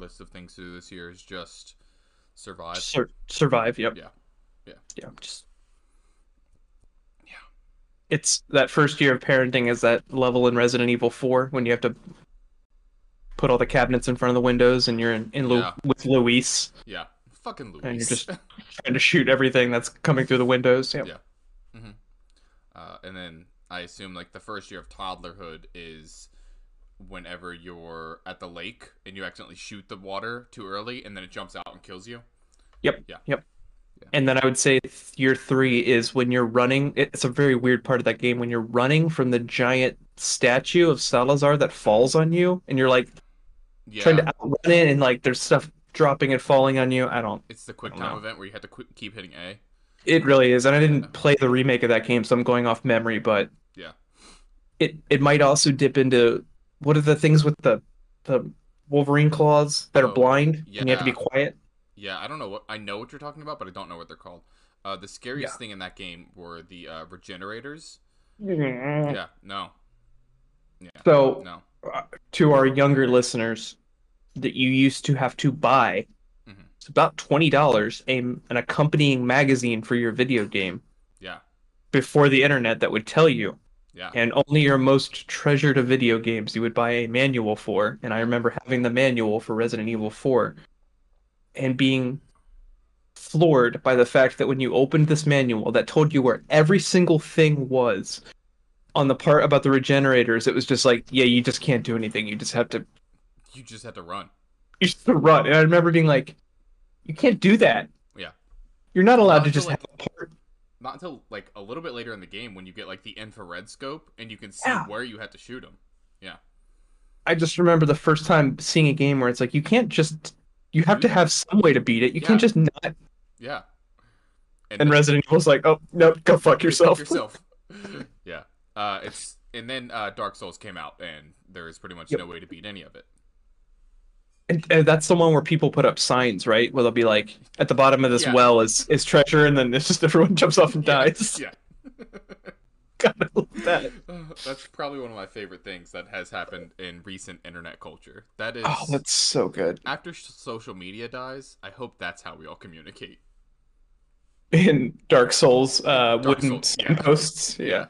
list of things to do this year is just survive. Sur- survive. Yep. Yeah. Yeah. Yeah. Just. Yeah. It's that first year of parenting is that level in Resident Evil 4 when you have to put all the cabinets in front of the windows and you're in, in Lu- Yeah. with Luis Yeah. Fucking Luis. and you're just trying to shoot everything that's coming through the windows. Yep. Yeah. hmm Uh, and then I assume like the first year of toddlerhood is whenever you're at the lake and you accidentally shoot the water too early and then it jumps out and kills you. Yep. Yeah. Yep. Yeah. And then I would say th- year three is when you're running. It's a very weird part of that game when you're running from the giant statue of Salazar that falls on you, and you're like Yeah. trying to outrun it, and like there's stuff dropping and falling on you. I don't. It's the quick time know. event where you have to qu- keep hitting A. It really is, and I didn't play the remake of that game, so I'm going off memory. But Yeah. it it might also dip into what are the things with the the Wolverine claws that are Oh, blind, and you have to be quiet. Yeah, I don't know what I know what you're talking about, but I don't know what they're called. Uh, the scariest Yeah. thing in that game were the uh, regenerators. Yeah, no. Yeah, So no. to our younger listeners that you used to have to buy Mhm. it's about $20 a, an accompanying magazine for your video game Yeah, before the internet that would tell you yeah, and only your most treasured of video games you would buy a manual for. And i remember having the manual for resident evil 4 and being floored by the fact that when you opened this manual that told you where every single thing was on the part about the regenerators it was just like yeah you just can't do anything. You just have to you just have to run. you just have to run. And i remember being like you can't do that. Yeah. you're not allowed to just until, have a part Not until like a little bit later in the game when you get like the infrared scope and you can see Yeah. where you had to shoot them. Yeah, I just remember the first time seeing a game where it's like you can't just you have to have some way to beat it. You can't just not. yeah. And then- Resident Evil's like, oh no, go fuck yourself. yourself. yeah. Uh, it's and then uh, Dark Souls came out and there is pretty much Yep. no way to beat any of it. And, and that's the one where people put up signs, right? Where they'll be like, at the bottom of this Yeah. well is is treasure, and then it's just everyone jumps off and Yeah, dies. Yeah. God, I love that. That's probably one of my favorite things that has happened in recent internet culture. That is Oh, that's so good. after social media dies. I hope that's how we all communicate. In Dark Souls, uh, Dark wooden Souls, yeah. signposts. Yeah.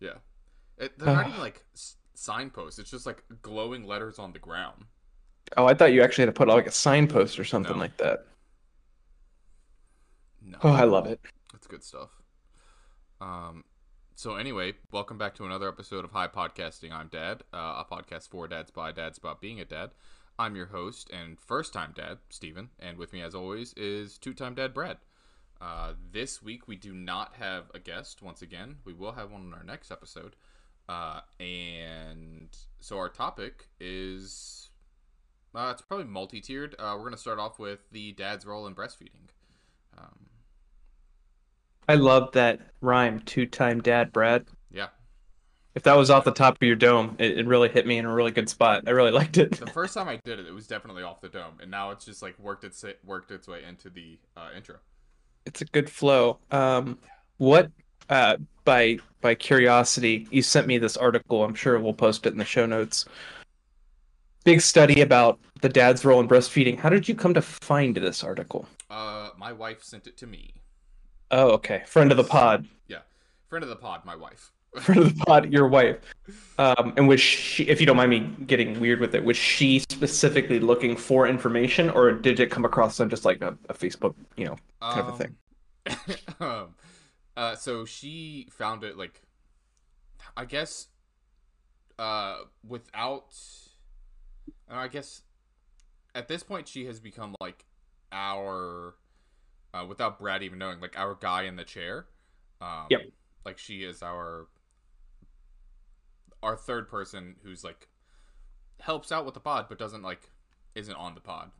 Yeah. It, they're not even like signposts. It's just like glowing letters on the ground. Oh, I thought you actually had to put like a signpost or something No. like that. No. Oh, I love it. That's good stuff. Um, so anyway, welcome back to another episode of High Podcasting. I'm Dad, uh, a podcast for dads by dads about being a dad. I'm your host and first-time dad, Steven, and with me, as always, is two-time dad, Brad. Uh, this week we do not have a guest. Once again, we will have one in our next episode. Uh, and so our topic is uh, it's probably multi-tiered. Uh, we're gonna start off with the dad's role in breastfeeding. Um, I love that rhyme, two-time dad, Brad. yeah, If that was off the top of your dome, it, it really hit me in a really good spot. I really liked it. the first time I did it, it was definitely off the dome, and now it's just like worked its worked its way into the uh, intro. It's a good flow. Um, what, uh, by by curiosity, you sent me this article. I'm sure we'll post it in the show notes. Big study about the dad's role in breastfeeding. How did you come to find this article? Uh, my wife sent it to me. Oh, okay. Friend of the pod. Yeah, friend of the pod, my wife. Friend of the pod, your wife. Um, and was she, if you don't mind me getting weird with it, was she specifically looking for information, or did it come across on just like a, a Facebook, you know, kind of a thing? thing. um, uh, so she found it like, I guess, uh, without, uh, I guess, at this point she has become like our, uh, without Brad even knowing, like our guy in the chair. Um, Yep. Like she is our, our third person who's like, helps out with the pod but doesn't like, isn't on the pod.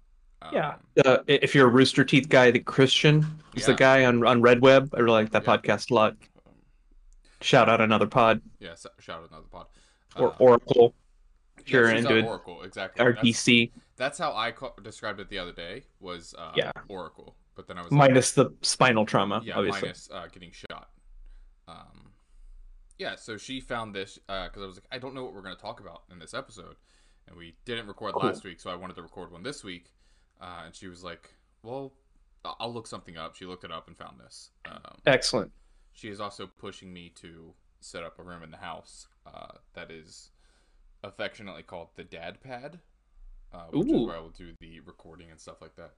Um, Yeah. Uh, if you're a Rooster Teeth guy, the Christian, he's the guy on on Red Web. I really like that Yeah. podcast a lot. um, Shout out another pod Yeah, shout out another pod. or Uh, Oracle, if yeah, into Oracle, exactly. or That's, that's how I ca- described it the other day. Was uh, Yeah. Oracle, but then I was like, minus the spinal trauma, yeah, obviously. minus uh, getting shot. Um, yeah, so she found this because I was like, I don't know what we're going to talk about in this episode, and we didn't record Cool. last week, so I wanted to record one this week. Uh, and she was like, "Well, I'll look something up." She looked it up and found this. Um, Excellent. she is also pushing me to set up a room in the house uh, that is affectionately called the Dad Pad, uh, which is where I will do the recording and stuff like that.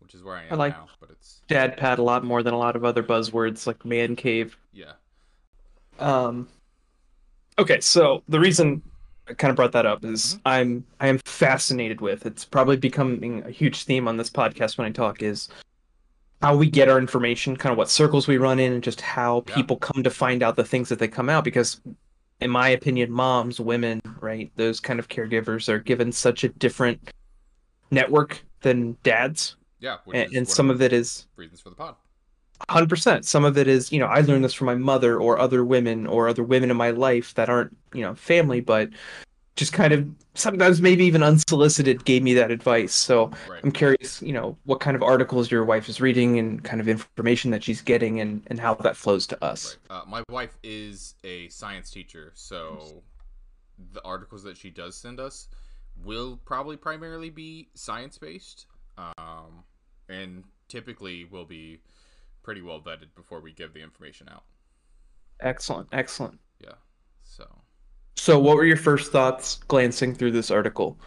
Which is where I am I like- now, but it's Dad pad a lot more than a lot of other buzzwords like man cave. yeah, Um, okay, so the reason I kind of brought that up is Mhm. I'm I am fascinated with it's probably becoming a huge theme on this podcast when I talk is how we get our information, kind of what circles we run in, and just how Yeah. people come to find out the things that they come out. Because, in my opinion, moms, women, right, those kind of caregivers are given such a different network than dads, yeah. And, and some of of it is reasons for the pod. hundred percent. Some of it is, you know, I learned this from my mother or other women or other women in my life that aren't, you know, family, but just kind of sometimes maybe even unsolicited gave me that advice. So Right. I'm curious, you know, what kind of articles your wife is reading and kind of information that she's getting and, and how that flows to us. Right. Uh, my wife is a science teacher, so the articles that she does send us will probably primarily be science based, um, and typically will be pretty well vetted before we give the information out. Excellent, excellent. Yeah. So So what were your first thoughts glancing through this article?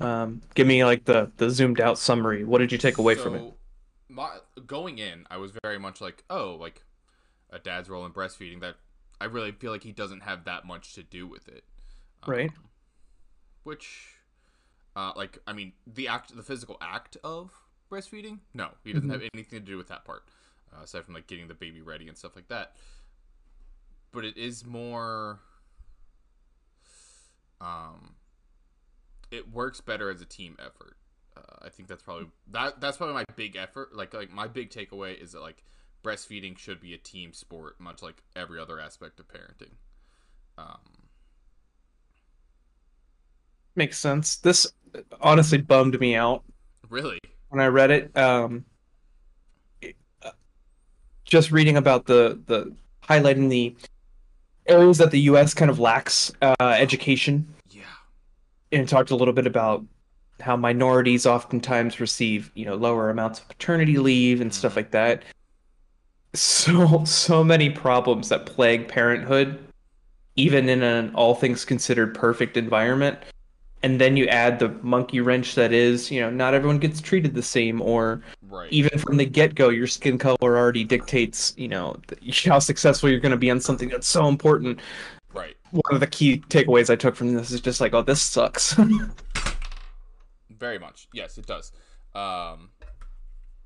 Um, give me like the the zoomed out summary. What did you take away from it? My going in, I was very much like, oh, like a dad's role in breastfeeding. That I really feel like he doesn't have that much to do with it. Right. Um, which, uh, like, I mean, the act, the physical act of breastfeeding. No, he doesn't Mhm. have anything to do with that part, uh, aside from like getting the baby ready and stuff like that. But it is more. Um, it works better as a team effort. Uh, I think that's probably that. That's probably my big effort. Like, like my big takeaway is that like breastfeeding should be a team sport, much like every other aspect of parenting. Um, Makes sense. This honestly bummed me out really, when I read it. Um, it- uh, just reading about the the highlighting the areas that the U.S. kind of lacks uh, education, yeah, and talked a little bit about how minorities oftentimes receive you know lower amounts of paternity leave and stuff like that. So so many problems that plague parenthood, even in an all things considered perfect environment. And then you add the monkey wrench that is, you know, not everyone gets treated the same, or Right. Even from the get go, your skin color already dictates, you know, how successful you're going to be on something that's so important. Right. One of the key takeaways I took from this is just like, oh, this sucks. Very much. Yes, it does. Um,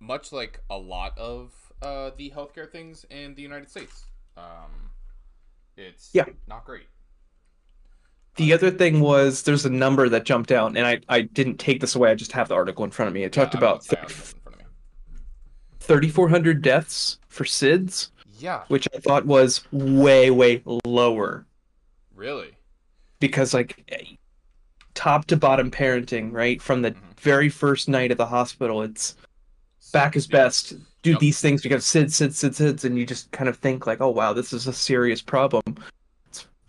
much like a lot of uh, the healthcare things in the United States, um, it's yeah. not great. The other thing was there's a number that jumped out, and I, I didn't take this away. I just have the article in front of me. It talked yeah, about 30, 3,400 deaths for SIDS, Yeah, which I thought was way, way lower. really. because like top to bottom parenting right from the Mhm. very first night at the hospital it's back is best do Yep. these things because SIDS, SIDS, sid sids and you just kind of think like oh wow this is a serious problem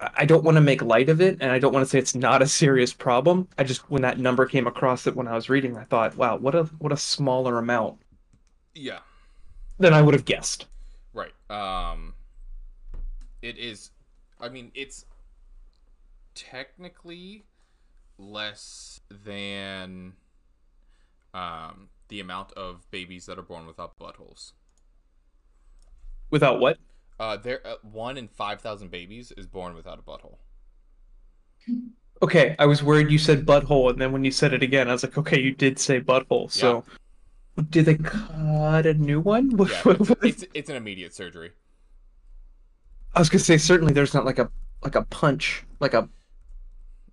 I I don't want to make light of it and I don't want to say it's not a serious problem I just when that number came across it when I was reading I thought wow what a what a smaller amount Yeah, than I would have guessed right. Um, it is. I mean, it's technically less than um the amount of babies that are born without buttholes. without what Uh, there, uh, one in five thousand babies is born without a butthole. okay I was worried you said butthole and then when you said it again I was like okay you did say butthole so did they cut a new one Yeah, it's, it's, it's an immediate surgery. I was gonna say certainly there's not like a like a punch like a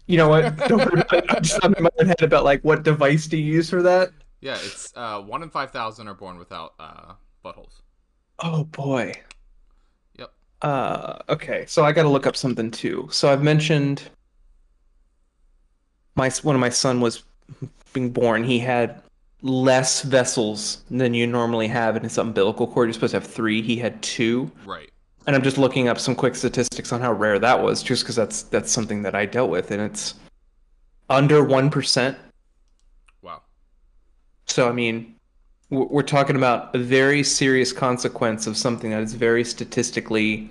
you know what don't worry about it. I'm just I'm in my head about like what device do you use for that Yeah, it's uh, one in five thousand are born without uh, buttholes. oh boy Yep. uh okay so I gotta look up something too so I've mentioned my when my son was being born he had less vessels than you normally have in his umbilical cord you're supposed to have three he had two Right. and I'm just looking up some quick statistics on how rare that was, just because that's that's something that I dealt with, and it's under 1%. Wow. So, I mean, we're we're talking about a very serious consequence of something that is very statistically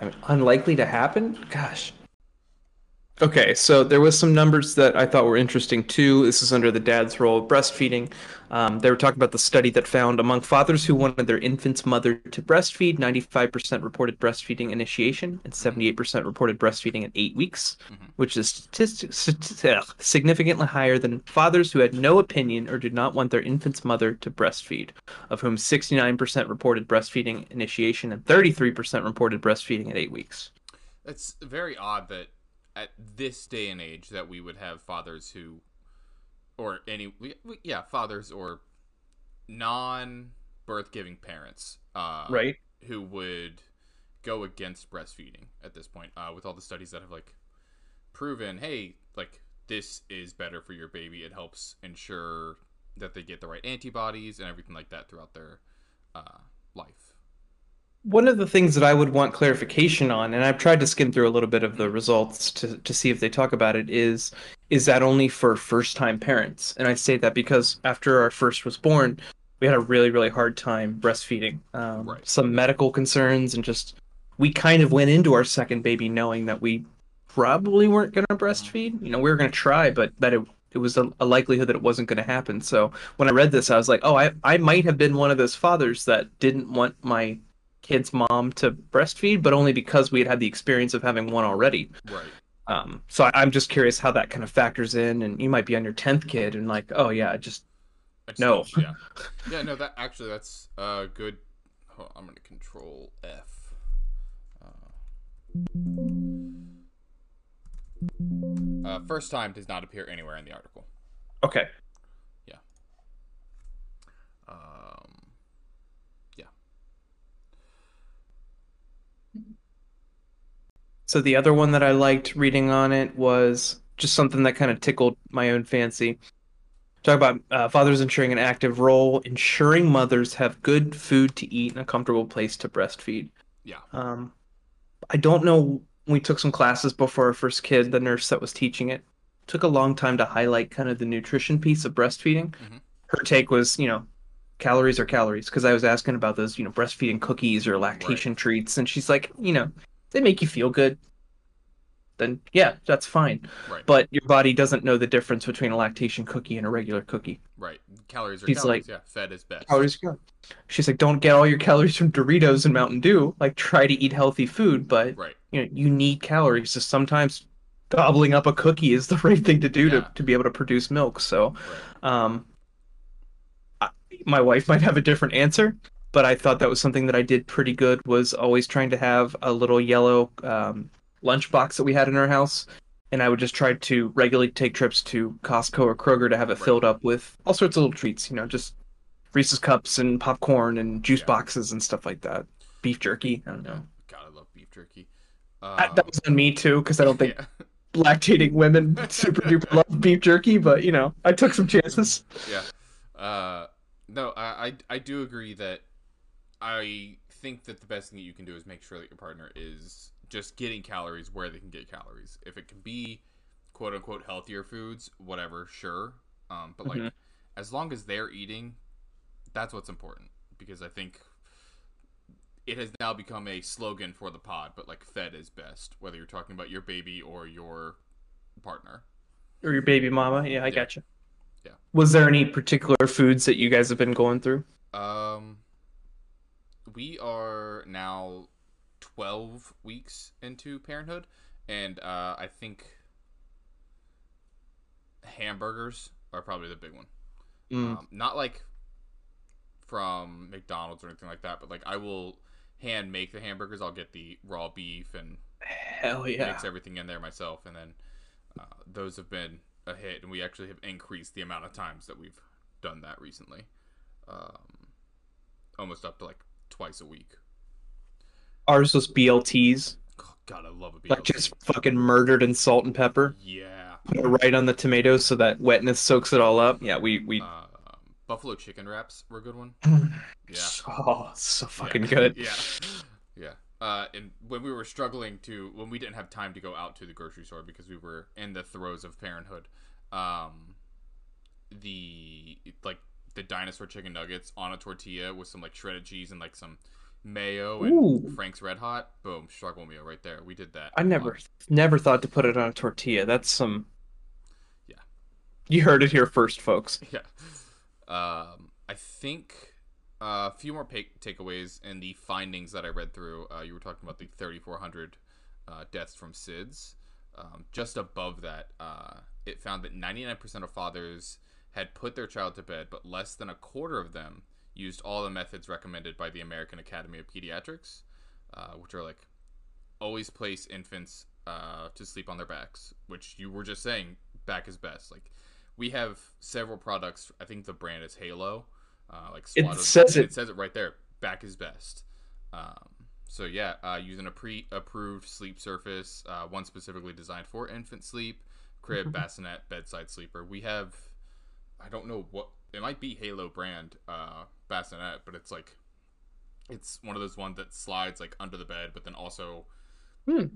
I mean, unlikely to happen. Gosh. Okay, so there was some numbers that I thought were interesting too. This is under the dad's role of breastfeeding. Um, they were talking about the study that found among fathers who wanted their infant's mother to breastfeed, 95% reported breastfeeding initiation and 78% reported breastfeeding at eight weeks, Mhm. which is statistic, stati- ugh, significantly higher than fathers who had no opinion or did not want their infant's mother to breastfeed, of whom 69% reported breastfeeding initiation and 33% reported breastfeeding at eight weeks. It's very odd that at this day and age that we would have fathers who, or any, we- we- yeah, fathers or non-birth giving parents, uh, Right? who would go against breastfeeding at this point, uh, with all the studies that have like proven, hey, like this is better for your baby. It helps ensure that they get the right antibodies and everything like that throughout their uh, life. One of the things that I would want clarification on, and I've tried to skim through a little bit of the results to, to see if they talk about it, is is that only for first time parents? And I say that because after our first was born, we had a really, really hard time breastfeeding. Um, Right. Some medical concerns, and just we kind of went into our second baby knowing that we probably weren't going to breastfeed. You know, we were going to try, but that it, it was a, a likelihood that it wasn't going to happen. So when I read this, I was like, oh, I, I might have been one of those fathers that didn't want my kid's mom to breastfeed, but only because we had had the experience of having one already. Right. Um, so I, I'm just curious how that kind of factors in. And you might be on your tenth kid and like, oh yeah, just I just No. yeah. Yeah, no, that actually that's uh good. On, I'm gonna control F. Uh, uh, first time does not appear anywhere in the article. okay. Yeah. Um, yeah. So the other one that I liked reading on it was just something that kind of tickled my own fancy. Talk about uh, fathers ensuring an active role, ensuring mothers have good food to eat and a comfortable place to breastfeed. Yeah. Um, I don't know. We took some classes before our first kid. The nurse that was teaching it took a long time to highlight kind of the nutrition piece of breastfeeding. Mhm. Her take was, you know, calories are calories because I was asking about those, you know, breastfeeding cookies or lactation treats, and she's like, you know, they make you feel good. Then yeah, that's fine. Right. But your body doesn't know the difference between a lactation cookie and a regular cookie. right. Calories are She's calories. like- yeah. Fed is best. Calories go. She's like, don't get all your calories from Doritos and Mountain Dew. Like, try to eat healthy food, but Right. you know, you need calories. So sometimes gobbling up a cookie is the right thing to do Yeah. to, to be able to produce milk. So, Right. um, I, my wife might have a different answer, but I thought that was something that I did pretty good. Was always trying to have a little yellow um, lunchbox that we had in our house, and I would just try to regularly take trips to Costco or Kroger to have it Right. filled up with all sorts of little treats. You know, just Reese's cups and popcorn and juice Yeah. boxes and stuff like that. Beef jerky. I don't know. God, I love beef jerky. Um, that was on me too, because I don't think yeah. lactating women super duper love beef jerky, but you know, I took some chances. yeah. Uh, no, I, I I do agree that I think that the best thing that you can do is make sure that your partner is just getting calories where they can get calories. If it can be quote unquote healthier foods, whatever, sure. Um, but like Mhm. as long as they're eating, that's what's important because I think it has now become a slogan for the pod, but like fed is best, whether you're talking about your baby or your partner. Or your baby mama. Yeah, I Yeah. gotcha. Yeah. Was there any particular foods that you guys have been going through? Um, we are now twelve weeks into parenthood, and uh, I think hamburgers are probably the big one. Mm. Um, not like from McDonald's or anything like that, but like I will hand make the hamburgers. I'll get the raw beef and Hell yeah. mix everything in there myself, and then uh, those have been a hit, and we actually have increased the amount of times that we've done that recently, um, almost up to like twice a week. Ours was BLTs, Oh, God, I love a BLT. like just fucking murdered in salt and pepper. yeah. Put it right on the tomatoes so that wetness soaks it all up. Yeah, we we. Um, buffalo chicken wraps were a good one. Yeah. Oh, so fucking Yeah. good. Yeah. Yeah. uh, and when we were struggling to, when we didn't have time to go out to the grocery store because we were in the throes of parenthood, um, the like the dinosaur chicken nuggets on a tortilla with some like shredded cheese and like some mayo and Ooh. Frank's Red Hot. Boom, struggle meal right there. We did that. I never, never thought to put it on a tortilla. That's some. Yeah. You heard it here first, folks. Yeah. Um, I think uh, a few more takeaways and the findings that I read through. Uh, you were talking about the 3,400 uh, deaths from SIDS. Um, just above that, uh, it found that 99% of fathers had put their child to bed, but less than a quarter of them used all the methods recommended by the American Academy of Pediatrics, uh, which are like always place infants uh, to sleep on their backs, which you were just saying back is best. Like we have several products. I think the brand is Halo. Uh, like It says it. It says it right there. Back is best. Um, so yeah, uh, using a pre-approved sleep surface, uh, one specifically designed for infant sleep, crib, bassinet, bedside sleeper. We have, I don't know what it might be Halo brand uh, bassinet, but it's like, it's one of those ones that slides like under the bed, but then also Hmm.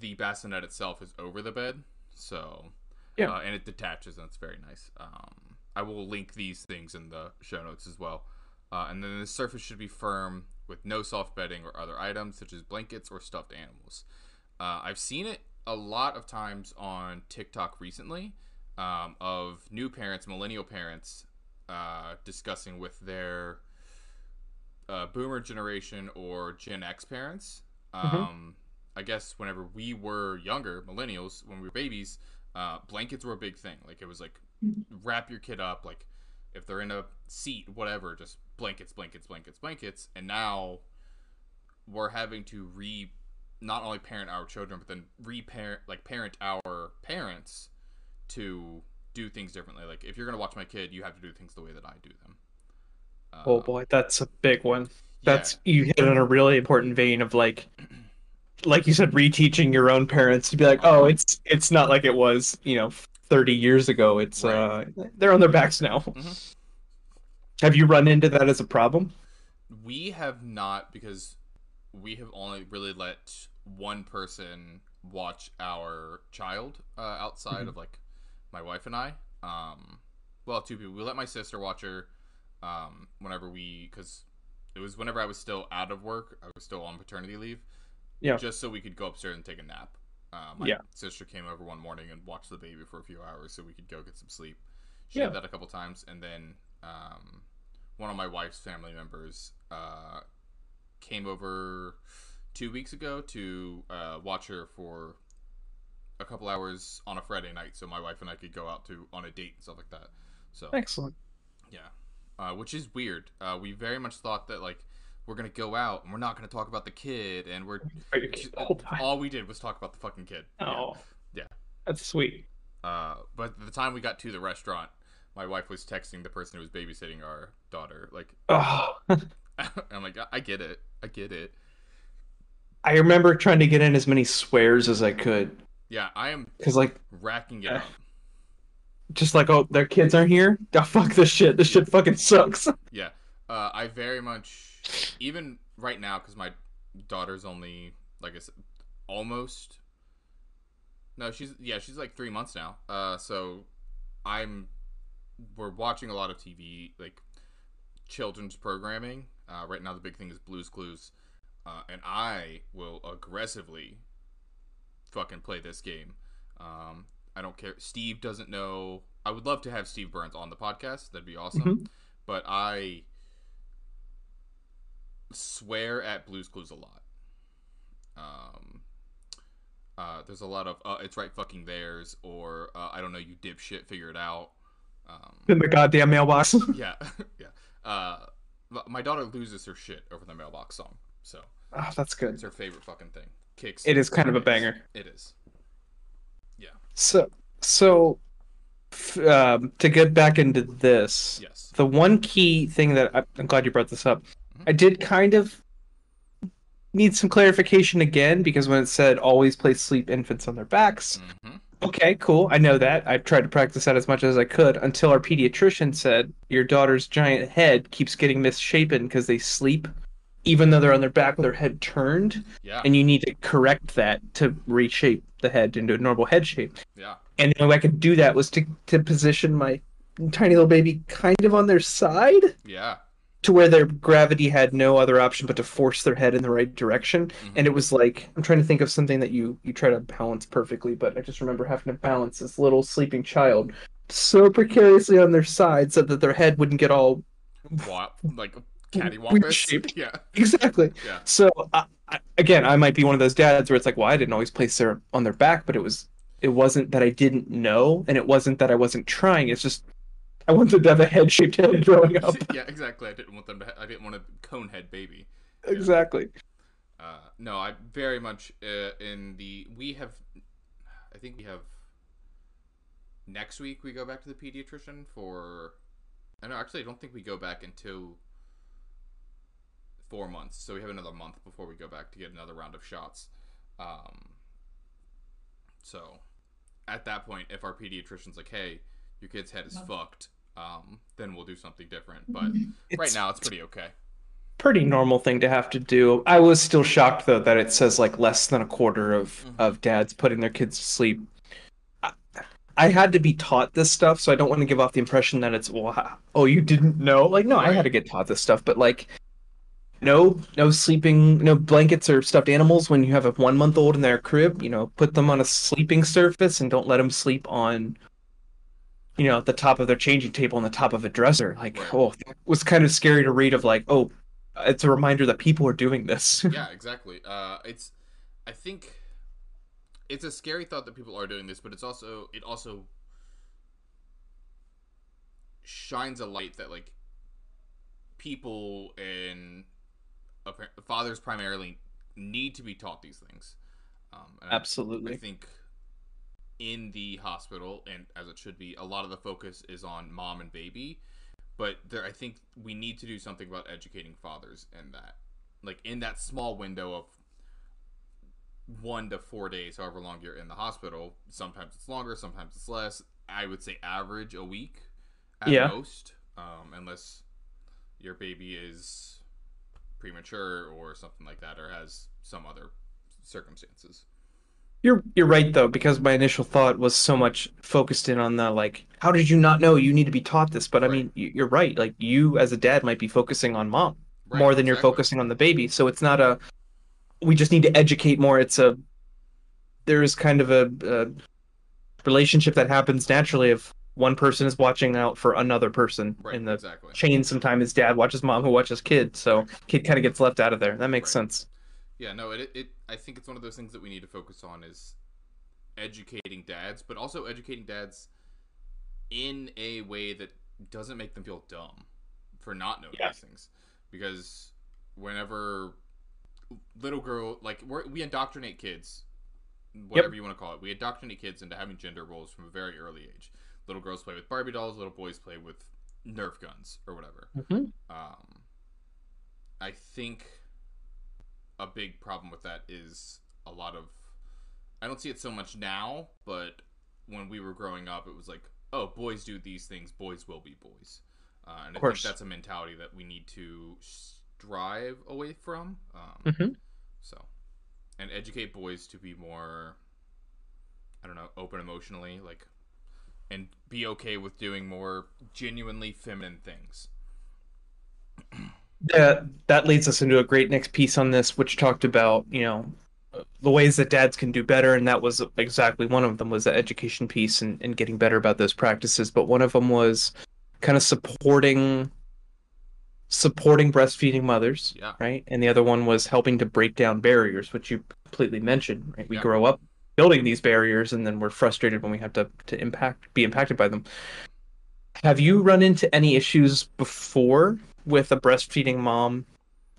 the bassinet itself is over the bed. So Yeah. uh, and it detaches and it's very nice. Um, I will link these things in the show notes as well. Uh, and then the surface should be firm with no soft bedding or other items such as blankets or stuffed animals. Uh, I've seen it a lot of times on TikTok recently um, of new parents, millennial parents, uh, discussing with their uh, boomer generation or Gen X parents. Um, I guess whenever we were younger, millennials, when we were babies, uh, blankets were a big thing. Like it was like wrap your kid up, like if they're in a seat, whatever, just blankets, blankets, blankets, blankets. And now we're having to re not only parent our children, but then reparent like parent our parents to do things differently. Like if you're gonna watch my kid, you have to do things the way that I do them. Uh, Oh boy, that's a big one. yeah. That's you hit on a really important vein of like, like you said, reteaching your own parents to be like, oh, it's it's not like it was, you know, thirty years ago. It's uh, they're on their backs now. Mhm. Have you run into that as a problem? We have not because we have only really let one person watch our child uh, outside Mhm. of like my wife and I. Um, well, two people. We let my sister watch her um, whenever we because it was whenever I was still out of work. I was still on paternity leave. Yeah. Just so we could go upstairs and take a nap. Uh, my Yeah. sister came over one morning and watched the baby for a few hours so we could go get some sleep. She Yeah. did that a couple times, and then um, one of my wife's family members uh, came over two weeks ago to uh, watch her for a couple hours on a Friday night, so my wife and I could go out to on a date and stuff like that. So Excellent. yeah, uh, which is weird. Uh, we very much thought that like we're gonna go out and we're not gonna talk about the kid, and we're Are you kidding the whole time? all we did was talk about the fucking kid. Oh, Yeah. that's sweet. Uh, but the time we got to the restaurant, my wife was texting the person who was babysitting our daughter. Like, Oh, I'm like, I get it, I get it. I remember trying to get in as many swears as I could Yeah, I am because, like, racking it Uh, up. just like, oh, their kids aren't here. Oh, fuck this shit. This shit fucking sucks. Yeah, uh, I very much even right now because my daughter's only like I said, almost. No, she's yeah, she's like three months now. Uh, so I'm we're watching a lot of TV like children's programming. Uh, right now the big thing is Blue's Clues, uh, and I will aggressively fucking play this game. Um, I don't care. Steve doesn't know. I would love to have Steve Burns on the podcast. That'd be awesome. Mhm. But I swear at Blue's Clues a lot. Um, uh, there's a lot of uh, it's right fucking theirs or uh, I don't know you dipshit figure it out. Um, In the goddamn mailbox. yeah, yeah. Uh, my daughter loses her shit over the mailbox song, so Oh, that's good. it's her favorite fucking thing. Kicks. It is kind of a banger. It is. Yeah. So, so um, to get back into this, Yes. the one key thing that I, I'm glad you brought this up, Mhm. I did kind of need some clarification again because when it said always place sleep infants on their backs, hmm okay, cool, I know that. I tried to practice that as much as I could until our pediatrician said your daughter's giant head keeps getting misshapen because they sleep even though they're on their back with their head turned, Yeah. and you need to correct that to reshape the head into a normal head shape. yeah. And the only way I could do that was to to position my tiny little baby kind of on their side Yeah. to where their gravity had no other option but to force their head in the right direction. Mhm. And it was like I'm trying to think of something that you you try to balance perfectly, but I just remember having to balance this little sleeping child so precariously on their side so that their head wouldn't get all like cattywampus. shaped. Yeah. exactly. Yeah. So I, again, I might be one of those dads where it's like, well, I didn't always place their on their back, but it was it wasn't that I didn't know, and it wasn't that I wasn't trying. It's just I wanted to have a head shaped head growing up. yeah, exactly. I didn't want them to. Ha- I didn't want a cone head baby. exactly. Uh, no, I very much uh, in the. We have. I think we have. Next week we go back to the pediatrician for. I know. Actually, I don't think we go back until four months. So we have another month before we go back to get another round of shots. Um. So, at that point, if our pediatrician's like, "Hey, your kid's head is fucked," um, then we'll do something different. But right now, it's pretty okay. pretty normal thing to have to do. I was still shocked though that it says like less than a quarter of Mhm. of dads putting their kids to sleep. I, I had to be taught this stuff, so I don't want to give off the impression that it's well, oh, you didn't know. Like, no, I had to get taught this stuff, but like, no, no sleeping, no blankets or stuffed animals when you have a one month old in their crib. You know, put them on a sleeping surface and don't let them sleep on. You know, at the top of their changing table on the top of a dresser. Like, oh, it was kind of scary to read. Of like, oh, it's a reminder that people are doing this. yeah, exactly. Uh, it's, I think, it's a scary thought that people are doing this, but it's also it also shines a light that like people and fathers primarily need to be taught these things. Um, and I- I think in the hospital, and as it should be, a lot of the focus is on mom and baby. But there, I think we need to do something about educating fathers in that, like in that small window of one to four days, however long you're in the hospital. Sometimes it's longer, sometimes it's less. I would say average a week at Yeah. most, um, unless your baby is premature or something like that, or has some other circumstances. You're you're right though, because my initial thought was so much focused in on the like, how did you not know you need to be taught this? But I mean, you're right. Like you as a dad might be focusing on mom Right, more than you're focusing on the baby. So it's not a we just need to educate more. It's a there is kind of a, a relationship that happens naturally if one person is watching out for another person Right, in the exactly. chain. Sometimes is dad watches mom who watches kid, so kid kind of gets left out of there. That makes Right. sense. Yeah, no, it, it. I think it's one of those things that we need to focus on is educating dads, but also educating dads in a way that doesn't make them feel dumb for not knowing Yeah. these things. Because whenever little girl, like we're, we indoctrinate kids, whatever you want to call it, we indoctrinate kids into having gender roles from a very early age. Little girls play with Barbie dolls, little boys play with Nerf guns or whatever. Mhm. Um, I think a big problem with that is a lot of. I don't see it so much now, but when we were growing up, it was like, oh, boys do these things, boys will be boys. Uh, and I course. think that's a mentality that we need to strive away from. Um, Mhm. So, and educate boys to be more, I don't know, open emotionally, like, and be okay with doing more genuinely feminine things. Yeah, that leads us into a great next piece on this, which talked about you know the ways that dads can do better, and that was exactly one of them was the education piece and, and getting better about those practices. But one of them was kind of supporting supporting breastfeeding mothers, Yeah. right? And the other one was helping to break down barriers, which you completely mentioned. Right? We Yeah. grow up building these barriers, and then we're frustrated when we have to to impact be impacted by them. Have you run into any issues before with a breastfeeding mom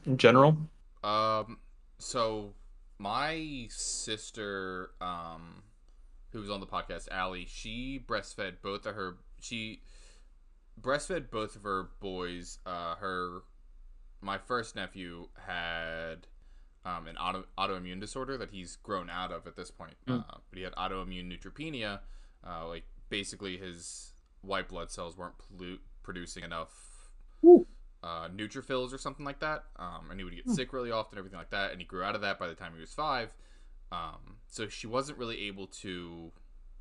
in general? Um, so my sister, um, who was on the podcast, Allie, she breastfed both of her. She breastfed both of her boys. Uh, her, my first nephew had um, an auto, autoimmune disorder that he's grown out of at this point. Mm. Uh, but he had autoimmune neutropenia. Uh, like basically his white blood cells weren't producing enough uh, neutrophils or something like that, um, and he would get Hmm. sick really often, everything like that. And he grew out of that by the time he was five. Um, so she wasn't really able to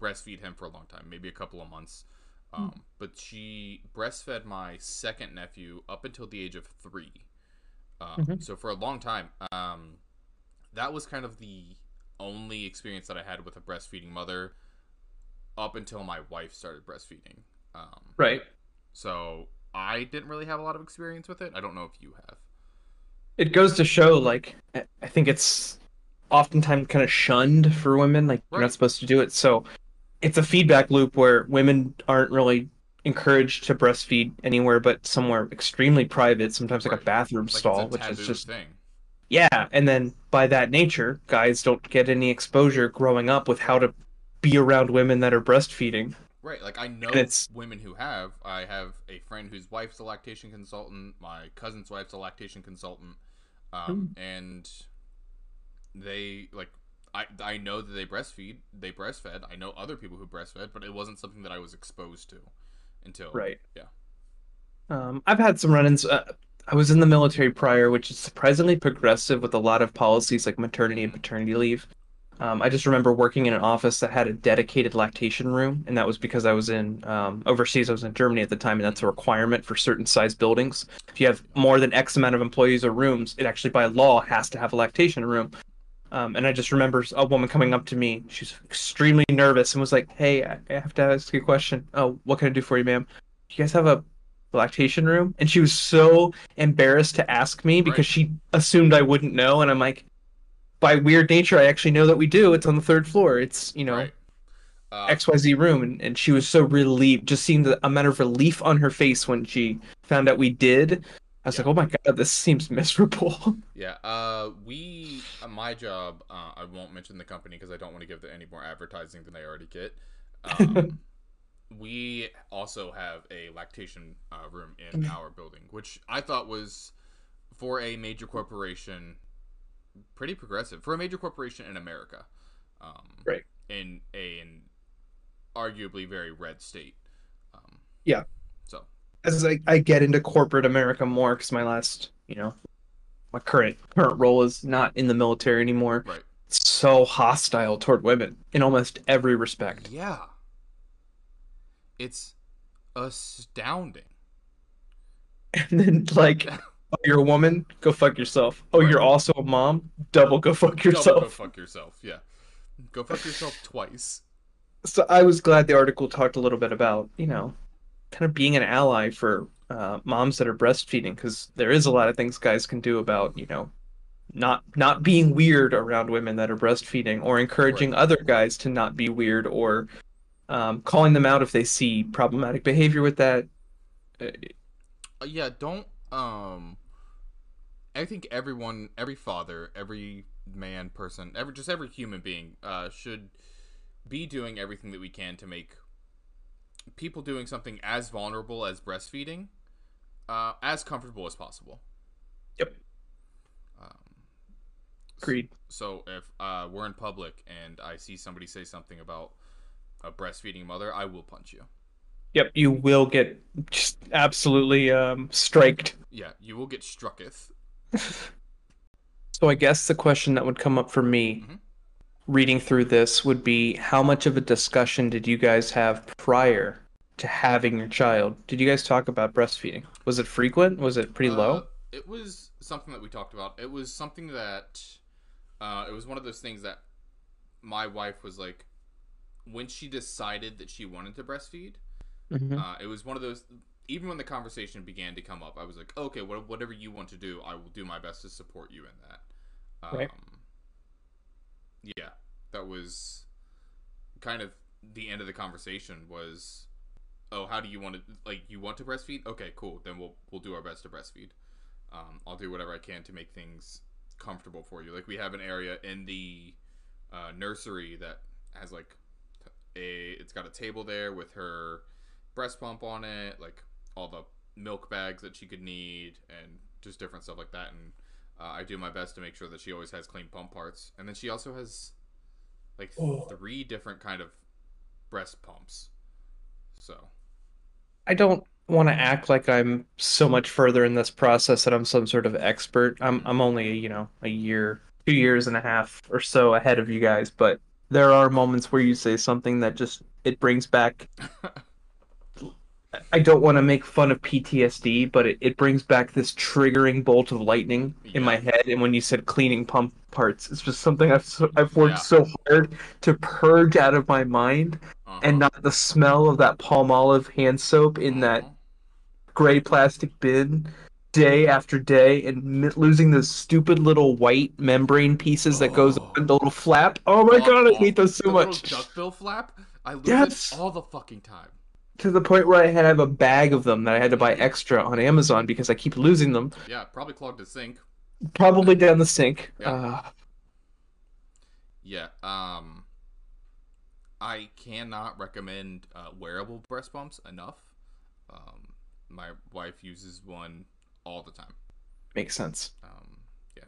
breastfeed him for a long time, maybe a couple of months. Um, But she breastfed my second nephew up until the age of three. Um, Mhm. So for a long time, um, that was kind of the only experience that I had with a breastfeeding mother up until my wife started breastfeeding. Um, Right. So I didn't really have a lot of experience with it. I don't know if you have. It goes to show, like, I I think it's oftentimes kind of shunned for women. Like, you're not supposed to do it. So it's a feedback loop where women aren't really encouraged to breastfeed anywhere but somewhere extremely private, sometimes like Right. a bathroom Like stall, a which is just thing. Yeah, and then by that nature, guys don't get any exposure growing up with how to be around women that are breastfeeding. Right, like I know And it's- women who have. I have a friend whose wife's a lactation consultant. My cousin's wife's a lactation consultant, um, and they like. I I know that they breastfeed. They breastfed. I know other people who breastfed, but it wasn't something that I was exposed to until Right. Yeah. Um, I've had some run-ins. Uh, I was in the military prior, which is surprisingly progressive with a lot of policies like maternity and paternity leave. Um, I just remember working in an office that had a dedicated lactation room, and that was because I was in um, overseas. I was in Germany at the time, and that's a requirement for certain size buildings. If you have more than X amount of employees or rooms, it actually by law has to have a lactation room. Um, and I just remember a woman coming up to me. She's extremely nervous and was like, "Hey, I have to ask you a question. Oh, what can I do for you, ma'am? Do you guys have a lactation room?" And she was so embarrassed to ask me because Right. she assumed I wouldn't know. And I'm like, by weird nature, I actually know that we do. It's on the third floor. It's you know Right. Uh, XYZ room, and, and she was so relieved. Just seeing the amount of relief on her face when she found out we did. I was Yeah. like, "Oh my god, this seems miserable." Yeah, uh, we, uh, my job, uh, I won't mention the company because I don't want to give them any more advertising than they already get. Um, we also have a lactation uh, room in our building, which I thought was, for a major corporation, pretty progressive. For a major corporation in America. Um, Right. In a in arguably very red state. Um, Yeah. As I, I get into corporate America more because my last, you know, my current current role is not in the military anymore. right. It's so hostile toward women in almost every respect. Yeah. It's astounding. And then like, oh, you're a woman, go fuck yourself. Oh, Right. you're also a mom, double go fuck Double yourself. go fuck yourself. Yeah. Go fuck yourself twice. So I was glad the article talked a little bit about, you know, kind of being an ally for uh, moms that are breastfeeding because there is a lot of things guys can do about, you know, not not being weird around women that are breastfeeding or encouraging Right. other guys to not be weird or um, calling them out if they see problematic behavior with that. Uh, yeah, don't um I think everyone, every father, every man, person, every just every human being uh should be doing everything that we can to make people doing something as vulnerable as breastfeeding uh as comfortable as possible. Yep. Um, Agreed. So if uh, we're in public and I see somebody say something about a breastfeeding mother, I will punch you. Yep, you will get just absolutely um, striked. Yeah, you will get strucketh. So I guess the question that would come up for me Mhm. Reading through this would be how much of a discussion did you guys have prior to having your child? Did you guys talk about breastfeeding? Was it frequent? Was it pretty Uh, low? It was something that we talked about. It was something that uh, it was one of those things that my wife was like when she decided that she wanted to breastfeed. Mhm. Uh, it was one of those. Even when the conversation began to come up, I was like, "Okay, whatever you want to do, I will do my best to support you in that." Um, Right. Yeah, that was kind of the end of the conversation. Was, "Oh, how do you want to like? You want to breastfeed? Okay, cool. Then we'll we'll do our best to breastfeed. Um, I'll do whatever I can to make things comfortable for you. Like we have an area in the uh, nursery that has like a it's got a table there with her breast pump on it, like all the milk bags that she could need, and just different stuff like that. And uh, I do my best to make sure that she always has clean pump parts. And then she also has like Oh. three different kind of breast pumps. So I don't want to act like I'm so much further in this process that I'm some sort of expert. I'm I'm only, you know, a year, two years and a half or so ahead of you guys, but there are moments where you say something that just it brings back I don't want to make fun of PTSD, but it, it brings back this triggering bolt of lightning in my head. And when you said cleaning pump parts, it's just something I've so, I've worked Yeah. so hard to purge out of my mind, Uh-huh. and not the smell of that Palmolive hand soap in that Uh-huh. gray plastic bin day after day, and losing those stupid little white membrane pieces that goes Oh. on the little flap. Oh my Oh, god, I oh, hate those so the much. duckbill flap. I lose Yes. it all the fucking time. To the point where I have a bag of them that I had to buy extra on Amazon because I keep losing them. Yeah, probably clogged the sink. Probably down the sink. Yeah. Uh, Yeah. Um, I cannot recommend uh, wearable breast pumps enough. Um, my wife uses one all the time. makes sense. Um, yeah.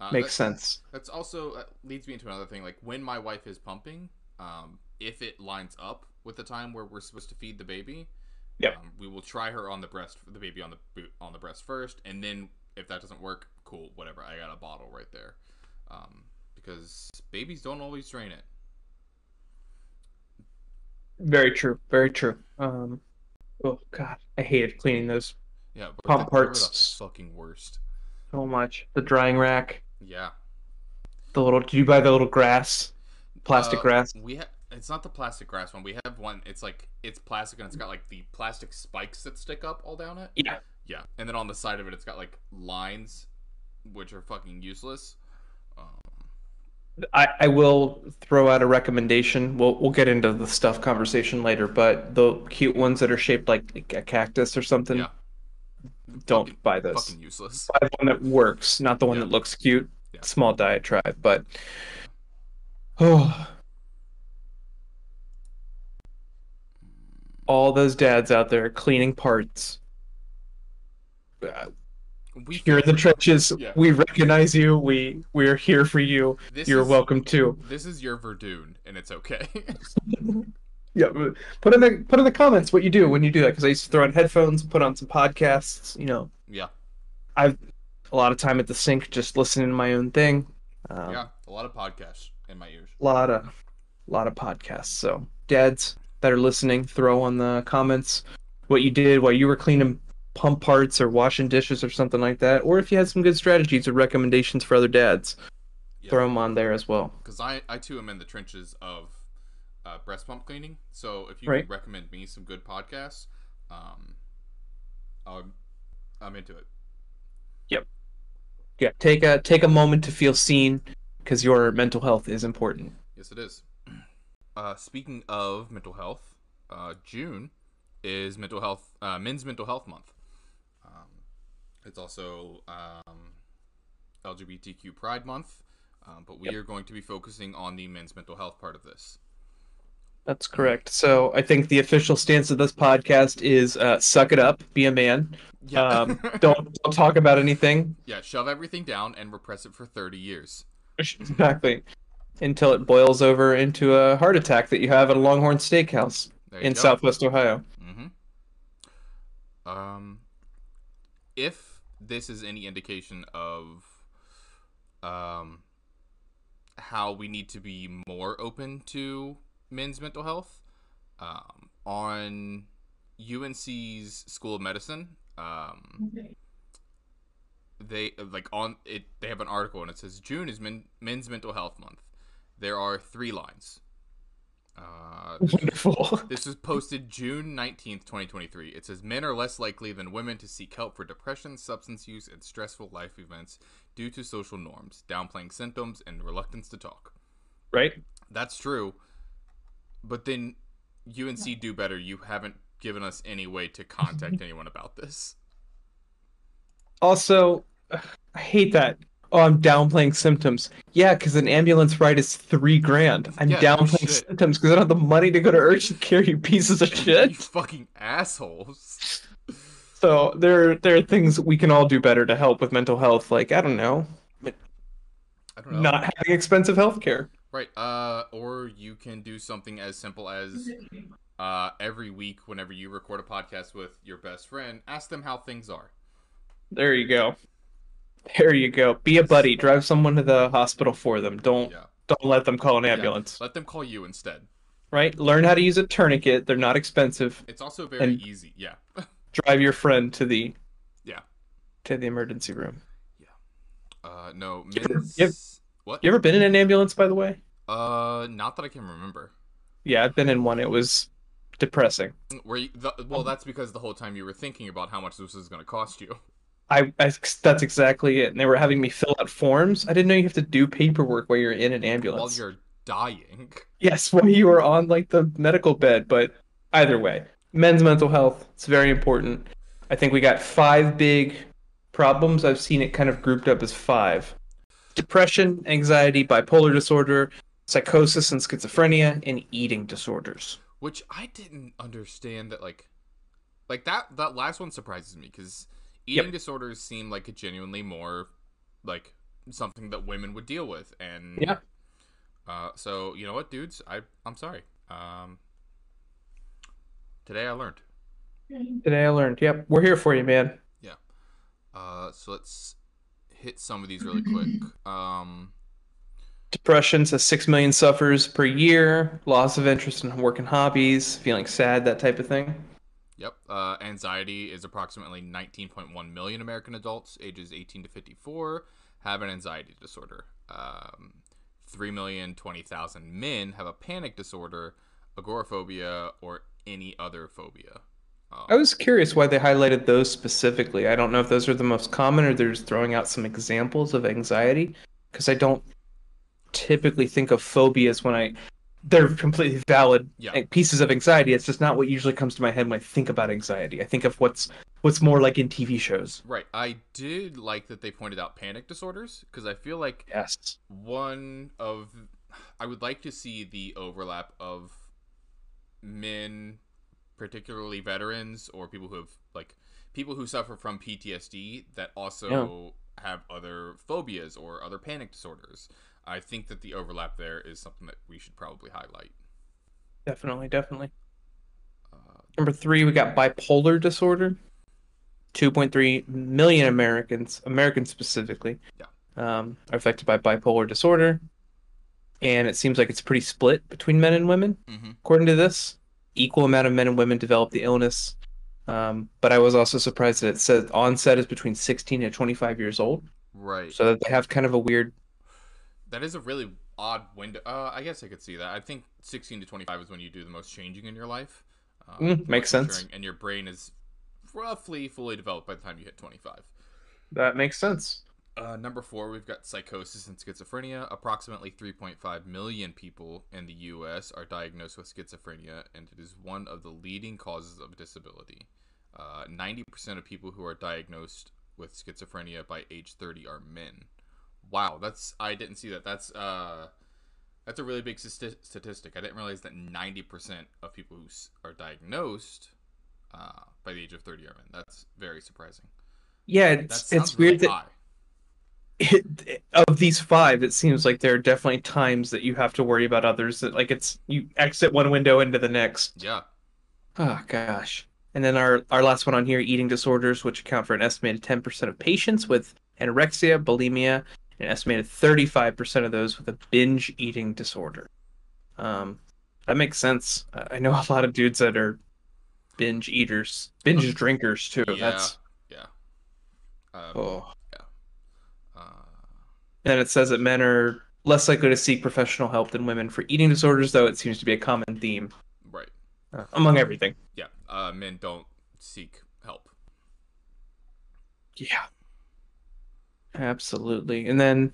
Uh, Makes that- sense. That's also uh, leads me into another thing. Like when my wife is pumping, um, if it lines up with the time where we're supposed to feed the baby, Yeah. um, we will try her on the breast, the baby on the boot on the breast first, and then if that doesn't work, cool, whatever. I got a bottle right there, um, because babies don't always drain it. Very true. Very true. Um, oh god, I hated cleaning those Yeah, but Pump they- they were parts. the fucking worst. so much. The drying rack, Yeah, the little. Did you buy the little grass, plastic Uh, grass? We have. It's not the plastic grass one. We have one. It's like it's plastic and it's got like the plastic spikes that stick up all down it. Yeah. Yeah, and then on the side of it, it's got like lines, which are fucking useless. Um, I, I will throw out a recommendation. We'll we'll get into the stuff conversation later, but the cute ones that are shaped like a cactus or something, Yeah. don't fucking- buy those. Fucking useless. Buy the one that works, not the one Yeah. that looks cute. Yeah. Small diatribe, but oh, all those dads out there cleaning parts. Uh, We You're in the trenches. Yeah. We recognize you. We we're here for you. This You're is, welcome too. This is your Verdun, and it's okay. Yeah, put in the put in the comments what you do when you do that because I used to throw on headphones, put on some podcasts. You know, yeah, I've a lot of time at the sink just listening to my own thing. Um, yeah. A lot of podcasts in my ears. a lot of a lot of podcasts. So dads that are listening, throw on the comments what you did while you were cleaning pump parts or washing dishes or something like that, or if you had some good strategies or recommendations for other dads, Yeah. throw them on there as well. because I, I too am in the trenches of uh, breast pump cleaning. So if you Right. recommend me some good podcasts, um, I'm, I'm into it. Yep. Yeah, take a take a moment to feel seen because your mental health is important. Yes, it is. Uh, speaking of mental health, uh, June is mental health uh, Men's Mental Health Month. Um, it's also um, LGBTQ Pride Month, um, but we Yep. are going to be focusing on the men's mental health part of this. That's correct. So I think the official stance of this podcast is uh, suck it up, be a man. Yeah, Um, don't, don't talk about anything. yeah, shove everything down and repress it for thirty years. Exactly. Until it boils over into a heart attack that you have at a Longhorn Steakhouse in go. Southwest Ohio. hmm Um, if this is any indication of um how we need to be more open to men's mental health, um, on UNC's School of Medicine, um, they like on it. They have an article and it says June is men, Men's Mental Health Month. There are three lines. Uh, Wonderful. this was posted June 19th, 2023. It says men are less likely than women to seek help for depression, substance use, and stressful life events due to social norms, downplaying symptoms, and reluctance to talk. Right? That's true. But then UNC do better. You haven't given us any way to contact anyone about this. Also, I hate that. Oh, I'm downplaying symptoms. Yeah, because an ambulance ride is three grand. I'm Yeah, downplaying shit. symptoms because I don't have the money to go to urgent care, you pieces of you shit. fucking assholes. So there, there are things we can all do better to help with mental health. Like, I don't know, I don't know. not having expensive health care. Right. Uh, or you can do something as simple as Uh, every week, whenever you record a podcast with your best friend, ask them how things are. There you go. There you go. Be a buddy. Drive someone to the hospital for them. Don't Yeah. don't let them call an Yeah. ambulance. Let them call you instead. Right? Learn how to use a tourniquet. They're not expensive. It's also very And- easy. Yeah. Drive your friend to the Yeah. to the emergency room. Yeah. Uh, no. You ever- you ever- What? You ever been in an ambulance, by the way? Uh, not that I can remember. Yeah, I've been in one. It was depressing. Where you, the, well, that's because the whole time you were thinking about how much this was going to cost you. I, I that's exactly it. And they were having me fill out forms. I didn't know you have to do paperwork while you're in an ambulance. While you're dying. Yes, while you are on like the medical bed, but either way, men's mental health, it's very important. I think we got five big problems. I've seen it kind of grouped up as five. Depression, anxiety, bipolar disorder, psychosis and schizophrenia, and eating disorders. Which I didn't understand that like like that that last one surprises me cuz eating Yep. disorders seem like a genuinely more like something that women would deal with and Yeah. Uh so you know what dudes, I I'm sorry. Um today I learned. Today I learned. Yep, we're here for you, man. Yeah. Uh so let's hit some of these really quick. Um Depression says 6 million suffers per year, loss of interest in work and hobbies, feeling sad, that type of thing. Yep. Uh, anxiety is approximately 19.1 million American adults ages 18 to 54 have an anxiety disorder. Um, 3,020,000 men have a panic disorder, agoraphobia, or any other phobia. Um, I was curious why they highlighted those specifically. I don't know if those are the most common or they're just throwing out some examples of anxiety because I don't typically think of phobias when I they're completely valid Yeah. pieces of anxiety. It's just not what usually comes to my head when I think about anxiety. I think of what's what's more like in TV shows. right. I did like that they pointed out panic disorders because I feel like Yes. one of I would like to see the overlap of men, particularly veterans or people who have like people who suffer from PTSD that also have other phobias or other panic disorders. I think that the overlap there is something that we should probably highlight. Definitely, definitely. Uh, Number three, we got bipolar disorder. 2.3 million Americans, Americans specifically, Yeah. um, are affected by bipolar disorder. And it seems like it's pretty split between men and women, hmm according to this. Equal amount of men and women develop the illness. Um, but I was also surprised that it says onset is between 16 and 25 years old. Right. So that they have kind of a weird. That is a really odd window. Uh, I guess I could see that. I think 16 to 25 is when you do the most changing in your life. Um, Mm, makes sense. And your brain is roughly fully developed by the time you hit 25. That makes sense. Uh, number four, we've got psychosis and schizophrenia. Approximately 3.5 million people in the U.S. are diagnosed with schizophrenia, and it is one of the leading causes of disability. Uh, 90% of people who are diagnosed with schizophrenia by age 30 are men. Wow, that's I didn't see that. That's uh, that's a really big sti- statistic. I didn't realize that 90% of people who are diagnosed uh, by the age of 30 are men. That's very surprising. Yeah, That it's it's weird really that high. it, of these five, it seems like there are definitely times that you have to worry about others. That like it's you exit one window into the next. Yeah. Oh gosh. And then our our last one on here, eating disorders, which account for an estimated 10% of patients with anorexia, bulimia, an estimated 35% of those with a binge eating disorder. Um, that makes sense. I know a lot of dudes that are binge eaters, binge drinkers too. Yeah. That's Yeah. Um, oh. uh, And it says that men are less likely to seek professional help than women for eating disorders, though it seems to be a common theme right. uh, among everything. Yeah. Uh, men don't seek help. Yeah. Absolutely. And then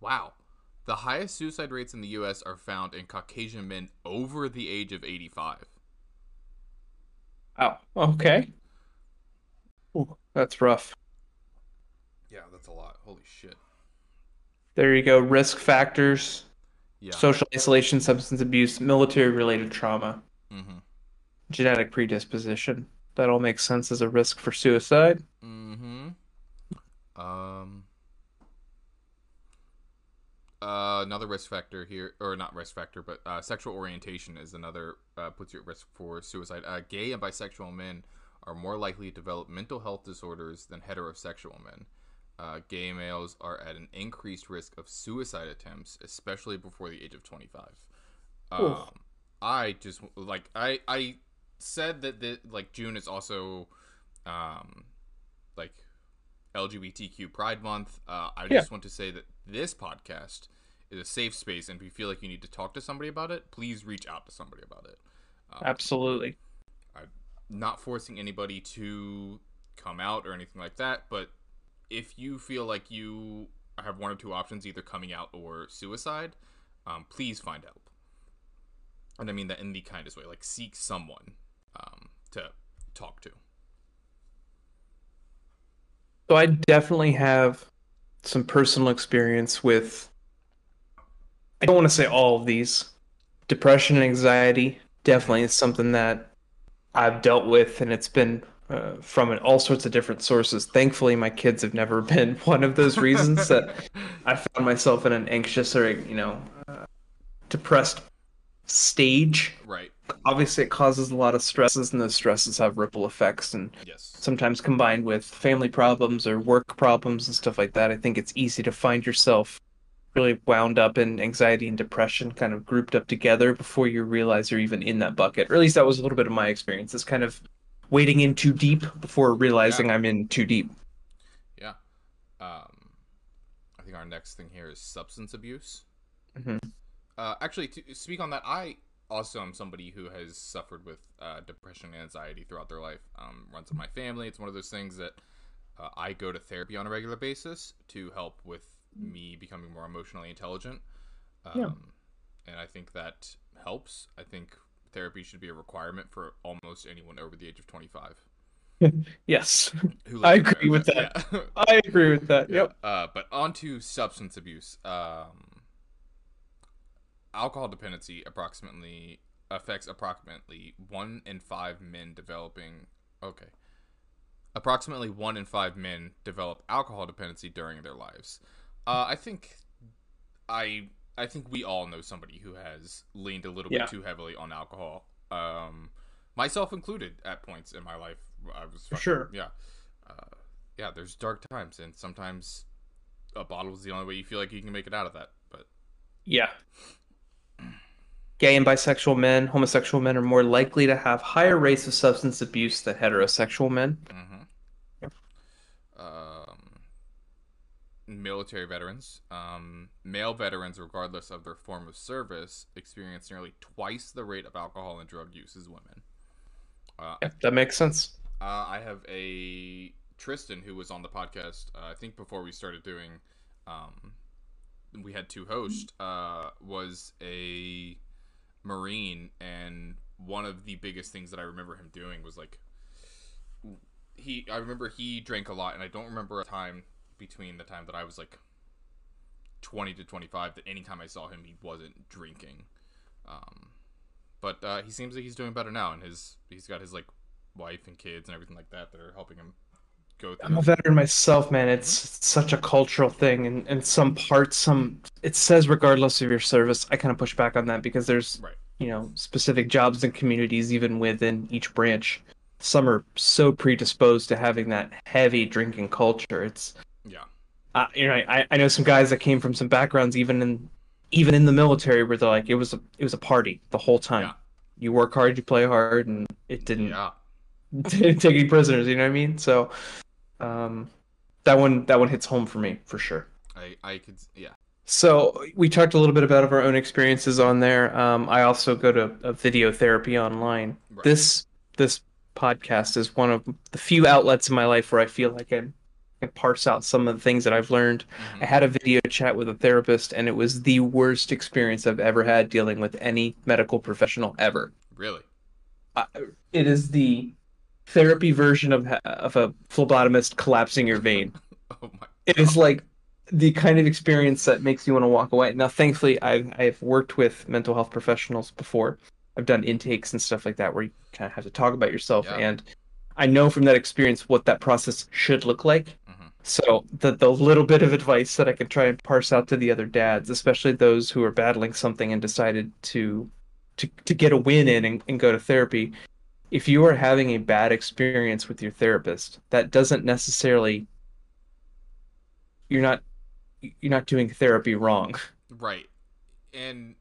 Wow. The highest suicide rates in the U.S. are found in Caucasian men over the age of 85. oh, okay. Ooh, that's rough. Yeah, that's a lot. Holy shit. There you go. Risk factors, Yeah. social isolation, substance abuse, military related trauma, mm-hmm. Genetic predisposition. That all makes sense as a risk for suicide. Mm-hmm. Um. uh, another risk factor here, or not risk factor, but uh, sexual orientation is another uh, puts you at risk for suicide. Uh, gay and bisexual men are more likely to develop mental health disorders than heterosexual men. Uh, gay males are at an increased risk of suicide attempts, especially before the age of 25. Um, I just like I I said that the, like June is also um like LGBTQ Pride Month. Uh, I Yeah. just want to say that this podcast is a safe space, and if you feel like you need to talk to somebody about it, please reach out to somebody about it. Um, Absolutely. I'm not forcing anybody to come out or anything like that, but if you feel like you have one or two options, either coming out or suicide, um, please find help. And I mean that in the kindest way, like seek someone um, to talk to. So I definitely have some personal experience with I don't want to say all of these. Depression and anxiety definitely is something that I've dealt with and it's been uh, from all sorts of different sources. Thankfully, my kids have never been one of those reasons that I found myself in an anxious or, you know, uh, depressed stage. right. Obviously, it causes a lot of stresses, and those stresses have ripple effects and Yes. sometimes combined with family problems or work problems and stuff like that, I think it's easy to find yourself really wound up in anxiety and depression kind of grouped up together before you realize you're even in that bucket. Or at least that was a little bit of my experience. It's kind of wading in too deep before realizing I'm in too deep. Yeah. Um, I think our next thing here is substance abuse. Mhm. Uh, actually, to speak on that, I also I'm somebody who has suffered with uh, depression and anxiety throughout their life. Um, runs in my family. It's one of those things that uh, I go to therapy on a regular basis to help with me becoming more emotionally intelligent. Um, Yeah. And I think that helps. I think therapy should be a requirement for almost anyone over the age of 25. Yes, I agree with that. Yeah. I agree with that. Yep. Uh, but on to substance abuse. Um, alcohol dependency approximately affects approximately one in five men developing. Okay. Approximately one in five men develop alcohol dependency during their lives. Uh, I think I I think we all know somebody who has leaned a little Yeah. bit too heavily on alcohol. Um, myself included at points in my life. I was fucking- sure. Yeah. Uh, yeah, there's dark times, and sometimes a bottle is the only way you feel like you can make it out of that. But Yeah. Gay and bisexual men, homosexual men are more likely to have higher rates of substance abuse than heterosexual men. hmm um, military veterans, um, male veterans, regardless of their form of service, experience nearly twice the rate of alcohol and drug use as women. Uh, Yeah, that makes sense. Uh, I have a Tristan who was on the podcast. Uh, I think before we started doing, um, we had two hosts. Uh, was a marine, and one of the biggest things that I remember him doing was like he. I remember he drank a lot, and I don't remember a time between the time that I was like twenty to twenty five that anytime I saw him he wasn't drinking. Um, but uh, he seems like he's doing better now, and his he's got his like wife and kids and everything like that that are helping him go through. I'm a veteran myself, man. It's, such a cultural thing, and in some parts, some it says regardless of your service. I kind of push back on that because there's Right. you know specific jobs and communities even within each branch. Some are so predisposed to having that heavy drinking culture. It's Yeah. uh, you know I I know some guys that came from some backgrounds even in even in the military where they're like it was a it was a party the whole time. Yeah. You work hard, you play hard, and it didn't Yeah. didn't take any prisoners. You know what I mean? So, um, that one that one hits home for me for sure. I I could yeah. So we talked a little bit about our own experiences on there. Um, I also go to a video therapy online. Right. This this podcast is one of the few outlets in my life where I feel like I can parse out some of the things that I've learned. Mhm. I had a video chat with a therapist, and it was the worst experience I've ever had dealing with any medical professional ever. Really. uh, it is the therapy version of of a phlebotomist collapsing your vein. Oh my. It is like the kind of experience that makes you want to walk away. Now, thankfully, I've I've worked with mental health professionals before. I've done intakes and stuff like that where you kind of have to talk about yourself, Yeah. and I know from that experience what that process should look like. Mhm. So the the little bit of advice that I can try and parse out to the other dads, especially those who are battling something and decided to to to get a win in and, and go to therapy. If you are having a bad experience with your therapist, that doesn't necessarily you're not you're not doing therapy wrong. Right. And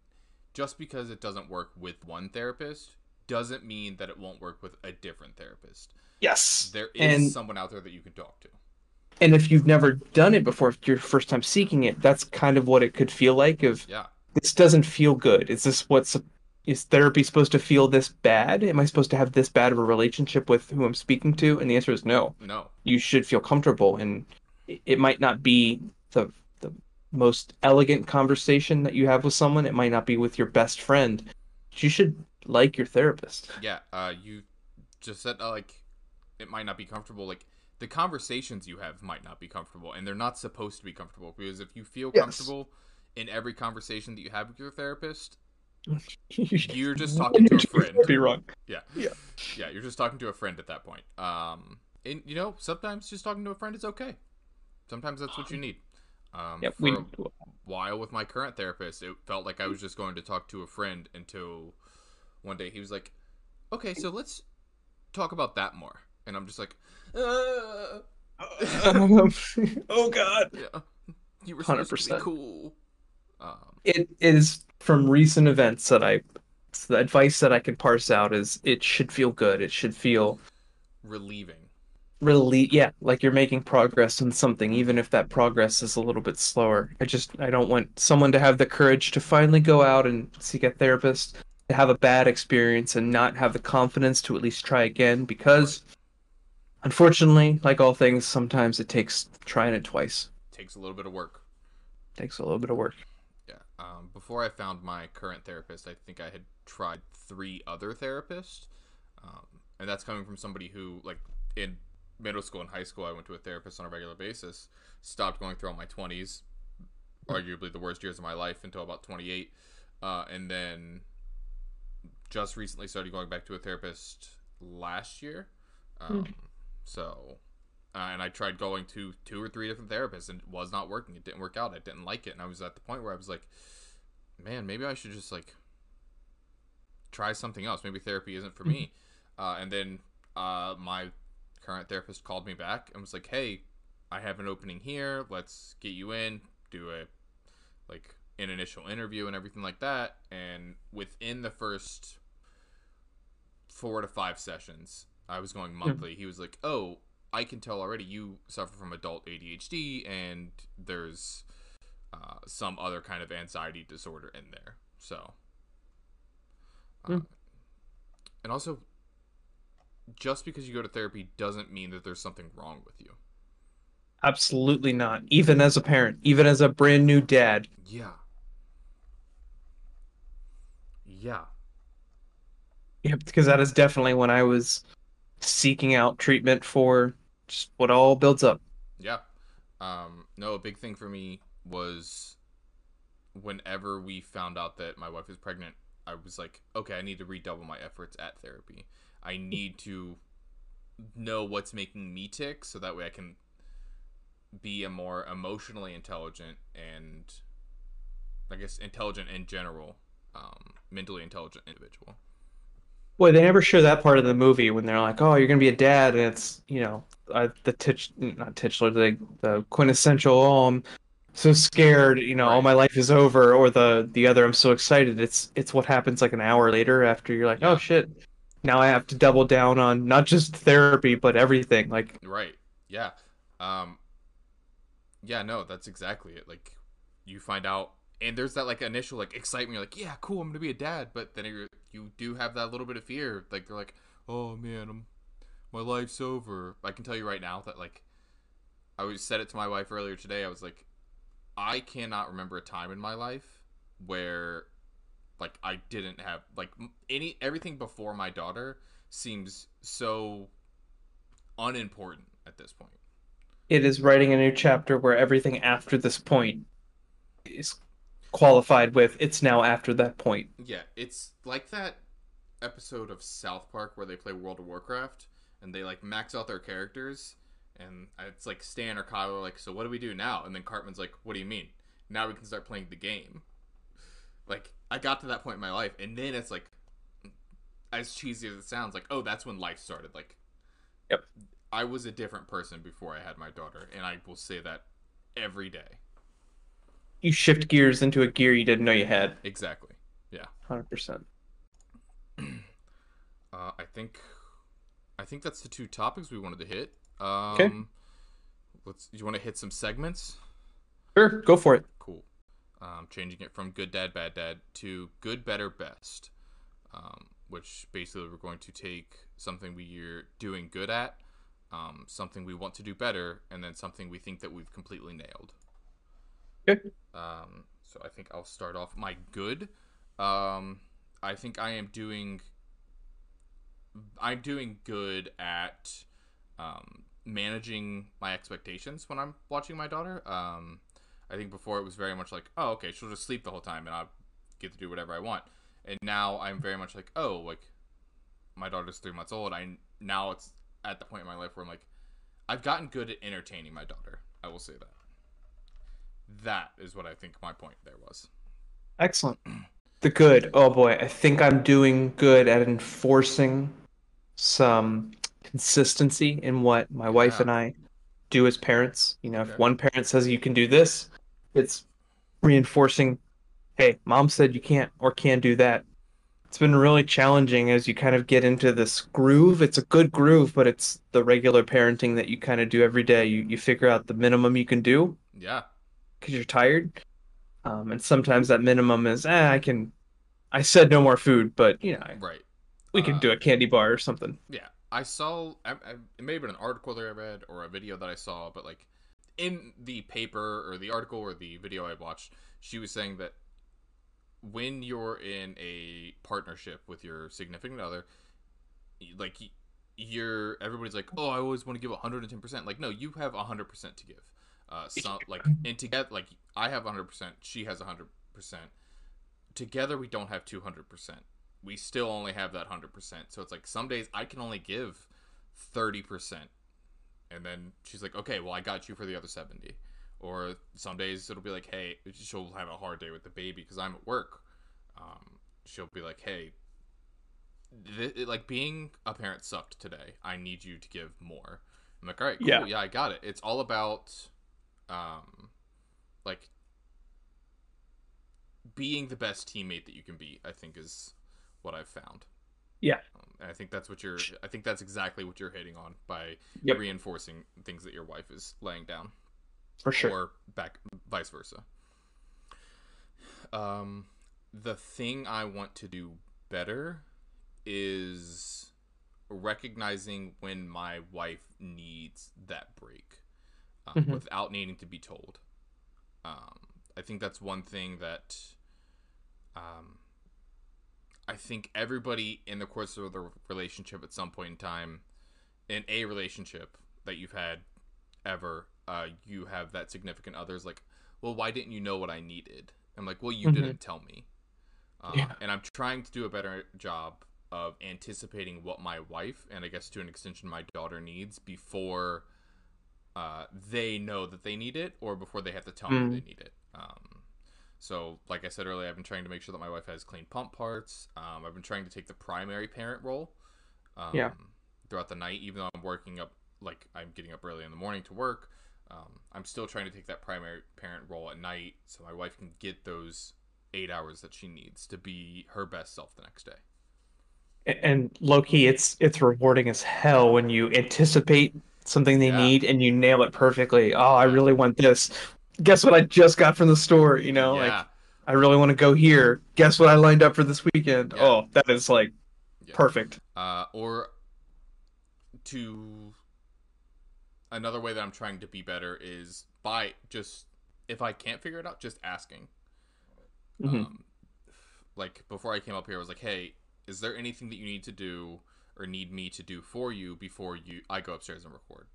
just because it doesn't work with one therapist doesn't mean that it won't work with a different therapist. Yes. There is And someone out there that you can talk to. and if you've never done it before, if you're first time seeking it, that's kind of what it could feel like of Yeah. this doesn't feel good. Is this what's is therapy supposed to feel this bad? Am I supposed to have this bad of a relationship with who I'm speaking to? And the answer is no. No. You should feel comfortable, and it might not be the the most elegant conversation that you have with someone. It might not be with your best friend. You should like your therapist. Yeah. Uh, you just said uh, like it might not be comfortable. Like the conversations you have might not be comfortable, and they're not supposed to be comfortable because if you feel Yes. comfortable in every conversation that you have with your therapist, You're just talking to a friend. Be wrong. Yeah. Yeah. Yeah, you're just talking to a friend at that point. Um, and you know, sometimes just talking to a friend is okay. Sometimes that's what you need. Um, Yep. for We. a while with my current therapist, it felt like I was just going to talk to a friend until one day he was like, "Okay, so let's talk about that more," and I'm just like, uh, oh God. "Yeah, you were supposed to 100%. be cool." Um, It is from recent events that I. The advice that I can parse out is it should feel good. It should feel relieving. really, yeah, like you're making progress in something, even if that progress is a little bit slower. I just, I don't want someone to have the courage to finally go out and seek a therapist, to have a bad experience and not have the confidence to at least try again because, unfortunately, like all things, sometimes it takes trying it twice. Takes a little bit of work. takes a little bit of work. Um, before I found my current therapist, I think I had tried three other therapists, um, and that's coming from somebody who, like, in middle school and high school, I went to a therapist on a regular basis. Stopped going throughout my twenties, arguably the worst years of my life until about twenty eight, uh, and then just recently started going back to a therapist last year. Um, So, uh, and I tried going to two or three different therapists and it was not working. It didn't work out. I didn't like it. And I was at the point where I was like, man, maybe I should just like try something else. Maybe therapy isn't for me. Uh, and then uh, my current therapist called me back and was like, hey, I have an opening here. Let's get you in, do a like an initial interview and everything like that. And within the first four to five sessions, I was going monthly. He was like, "Oh, I can tell already you suffer from adult ADHD, and there's uh, some other kind of anxiety disorder in there." So, uh, Hmm. and also, just because you go to therapy doesn't mean that there's something wrong with you. Absolutely not. Even as a parent, even as a brand new dad, Yeah. Yeah. Yeah, because that is definitely when I was seeking out treatment for just what all builds up. Yeah. Um, no, a big thing for me was whenever we found out that my wife was pregnant, I was like, okay, I need to redouble my efforts at therapy. I need to know what's making me tick so that way I can be a more emotionally intelligent and I guess intelligent in general, um, mentally intelligent individual. Boy, they never show that part of the movie when they're like, "Oh, you're gonna be a dad," and it's you know uh, the titch not titular the the quintessential. Oh, I'm so scared. You know, all my life is over. Or the the other, I'm so excited. It's it's what happens like an hour later after you're like, "Oh shit." Now I have to double down on not just therapy but everything. Like, Right. Yeah. Um Yeah, no, that's exactly it. Like you find out and there's that like initial like excitement you're like, "Yeah, cool, I'm to be a dad." But then you you do have that little bit of fear. Like they're like, "Oh man, I'm my life's over." I can tell you right now that like I was said it to my wife earlier today. I was like, I cannot remember a time in my life where like I didn't have like any everything before my daughter seems so unimportant at this point. it is writing a new chapter where everything after this point is qualified with it's now after that point. Yeah, it's like that episode of South Park where they play World of Warcraft and they like max out their characters and it's like Stan or Kyle are like, so what do we do now? And then Cartman's like, what do you mean? Now we can start playing the game. Like I got to that point in my life, and then it's like, as cheesy as it sounds, like oh, that's when life started. Like, Yep. I was a different person before I had my daughter, and I will say that every day. You shift gears into a gear you didn't know you had. Exactly. Yeah. 100%. Uh, I think, I think that's the two topics we wanted to hit. Um, Okay. Let's. You want to hit some segments? Sure, go for it. Cool. Um, changing it from good dad, bad dad to good, better, best. Um, which basically we're going to take something we're doing good at, um, something we want to do better, and then something we think that we've completely nailed. Okay. Um, so I think I'll start off my good. Um, I think I am doing. I'm doing good at um, managing my expectations when I'm watching my daughter. Um, I think before it was very much like, oh, okay, she'll just sleep the whole time and I'll get to do whatever I want. And now I'm very much like, oh, like my daughter's three months old. I now it's at the point in my life where I'm like, I've gotten good at entertaining my daughter. I will say that. That is what I think my point there was. Excellent. The good. Oh boy, I think I'm doing good at enforcing some consistency in what my wife Yeah. and I do as parents. You know, if Okay. one parent says you can do this, it's reinforcing, hey, mom said you can't or can do that. It's been really challenging as you kind of get into this groove. It's a good groove, but it's the regular parenting that you kind of do every day. You you figure out the minimum you can do Yeah. Because you're tired. Um, and sometimes that minimum is, eh, I can. I said no more food, but you know, Right. we can Uh, do a candy bar or something. Yeah, I saw. I, I, it may have been an article that I read or a video that I saw, but like in the paper or the article or the video I watched, she was saying that when you're in a partnership with your significant other, like you're everybody's like, oh, I always want to give 110. percent Like, no, you have 100 percent to give. Uh, some like and together, like I have 100 percent, she has 100 percent. Together, we don't have 200 percent we still only have that 100%. So it's like some days I can only give 30%. And then she's like, okay, well, I got you for the other 70. Or some days it'll be like, hey, she'll have a hard day with the baby because I'm at work. Um, she'll be like, hey, th- like being a parent sucked today. I need you to give more. I'm like, all right, cool. Yeah. Yeah, I got it. It's all about, um, like, being the best teammate that you can be. I think is what I've found. Yeah. Um, and I think that's what you're. I think that's exactly what you're hitting on by Yep. reinforcing things that your wife is laying down, For sure. or back vice versa. Um, the thing I want to do better is recognizing when my wife needs that break um, Mhm. without needing to be told. Um, I think that's one thing that um, I think everybody in the course of the relationship at some point in time, in a relationship that you've had ever, uh, you have that significant other's like, well, why didn't you know what I needed? I'm like, well, you Mhm. didn't tell me. Uh, Yeah. And I'm trying to do a better job of anticipating what my wife and I guess to an extension my daughter needs before uh, they know that they need it or before they have to tell Mm. me they need it. Um, so, like I said earlier, I've been trying to make sure that my wife has clean pump parts. Um, I've been trying to take the primary parent role um, Yeah. throughout the night, even though I'm working up, like I'm getting up early in the morning to work. Um, I'm still trying to take that primary parent role at night so my wife can get those eight hours that she needs to be her best self the next day. And low key, it's it's rewarding as hell when you anticipate something they Yeah. need and you nail it perfectly. Oh, I really want this. Guess what I just got from the store, you know? yeah. Like I really want to go here. Guess what I lined up for this weekend? Yeah. Oh, that is like perfect. uh, or to another way that I'm trying to be better is by just if I can't figure it out, just asking. Mhm. Um, like before I came up here, I was like, "Hey, is there anything that you need to do or need me to do for you before you I go upstairs and record?"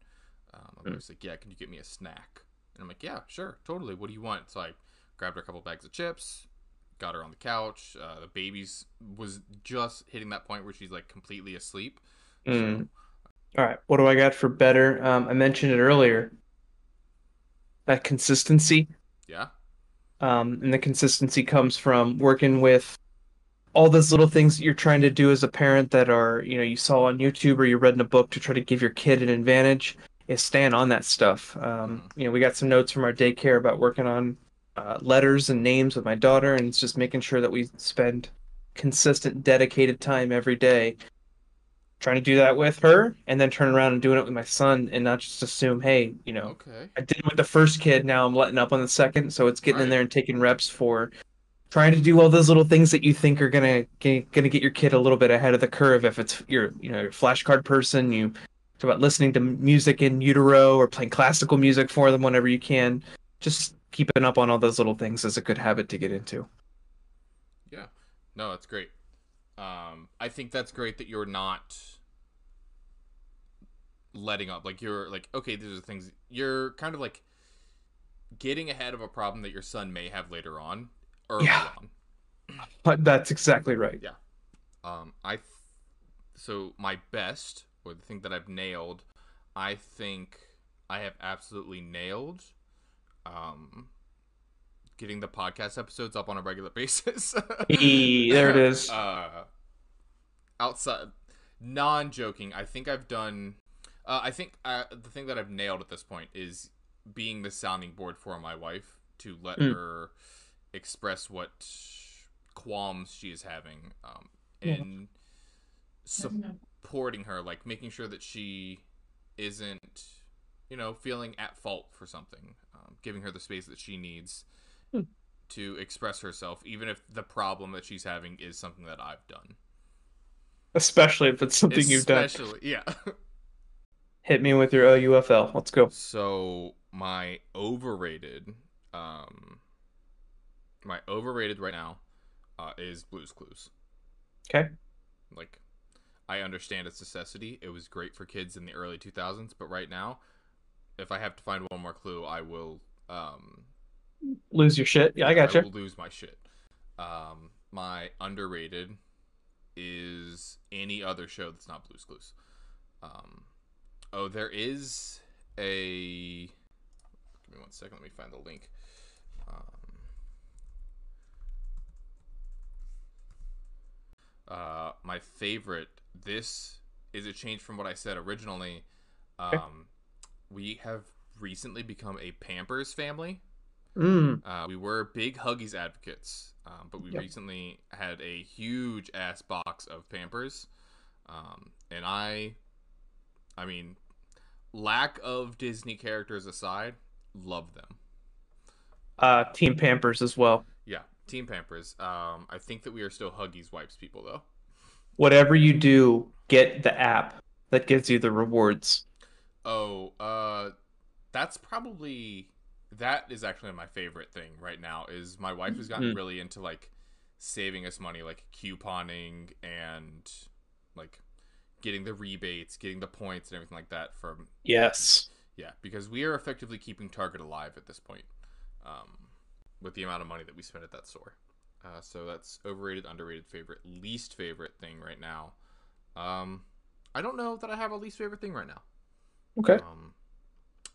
Um, I Mm. was like, "Yeah, can you get me a snack?" And I'm like, "Yeah, sure, totally. What do you want?" So I grabbed her a couple bags of chips, got her on the couch. Uh, the baby's was just hitting that point where she's like completely asleep. Mm. So All right, what do I got for better? Um, I mentioned it earlier. That consistency. Yeah. Um, and the consistency comes from working with all those little things that you're trying to do as a parent that are, you know, you saw on YouTube or you read in a book to try to give your kid an advantage is staying on that stuff. Um, Mhm. you know, we got some notes from our daycare about working on uh, letters and names with my daughter, and it's just making sure that we spend consistent, dedicated time every day trying to do that with her, and then turn around and doing it with my son, and not just assume, hey, you know, Okay. I did it with the first kid, now I'm letting up on the second, so it's getting in there and taking reps for trying to do all those little things that you think are gonna g- gonna get your kid a little bit ahead of the curve if it's you're you know you're flashcard person you talk about listening to music in utero or playing classical music for them whenever you can just keeping up on all those little things is a good habit to get into Yeah. No, that's great. Um, I think that's great that you're not letting up. Like you're like, okay, these are things you're kind of like getting ahead of a problem that your son may have later on, early Yeah. on. but that's exactly right Yeah. Um, I th- so my best or the thing that I've nailed, I think I have absolutely nailed. Um, getting the podcast episodes up on a regular basis. Eee, there it is. Uh, outside, non-joking, I think I've done. Uh, I think uh, the thing that I've nailed at this point is being the sounding board for my wife to let Mm. her express what qualms she is having, um, Yeah. and supporting her, like making sure that she isn't, you know, feeling at fault for something, um, giving her the space that she needs Hmm. to express herself, even if the problem that she's having is something that I've done. especially if it's something you've done Especially, yeah. hit me with your OUFL let's go So my overrated, um, my overrated right now, uh, is Blue's Clues. okay Like, I understand its necessity. It was great for kids in the early 2000s, but right now, if I have to find one more clue, I will. Um, lose your shit yeah i got I you lose my shit. Um, my underrated is any other show that's not Blue's Clues. Um, oh, there is a. Give me one second. Let me find the link. Um, uh, my favorite. This is a change from what I said originally. Um, we have recently become a Pampers family. mm. Uh, we were big Huggies advocates, um, but we Yep. recently had a huge ass box of Pampers, um, and I, I mean, lack of Disney characters aside, love them. uh team pampers as well Team Pampers. Um, I think that we are still Huggies wipes people though. whatever you do get the app that gives you the rewards Oh, uh, that's probably that is actually my favorite thing right now. Is my wife has gotten Mhm. really into like saving us money, like couponing and like getting the rebates, getting the points, and everything like that. From yes yeah, because we are effectively keeping Target alive at this point, um, with the amount of money that we spend at that store. Uh, so that's overrated, underrated, favorite, least favorite thing right now. Um, I don't know that I have a least favorite thing right now. okay Um,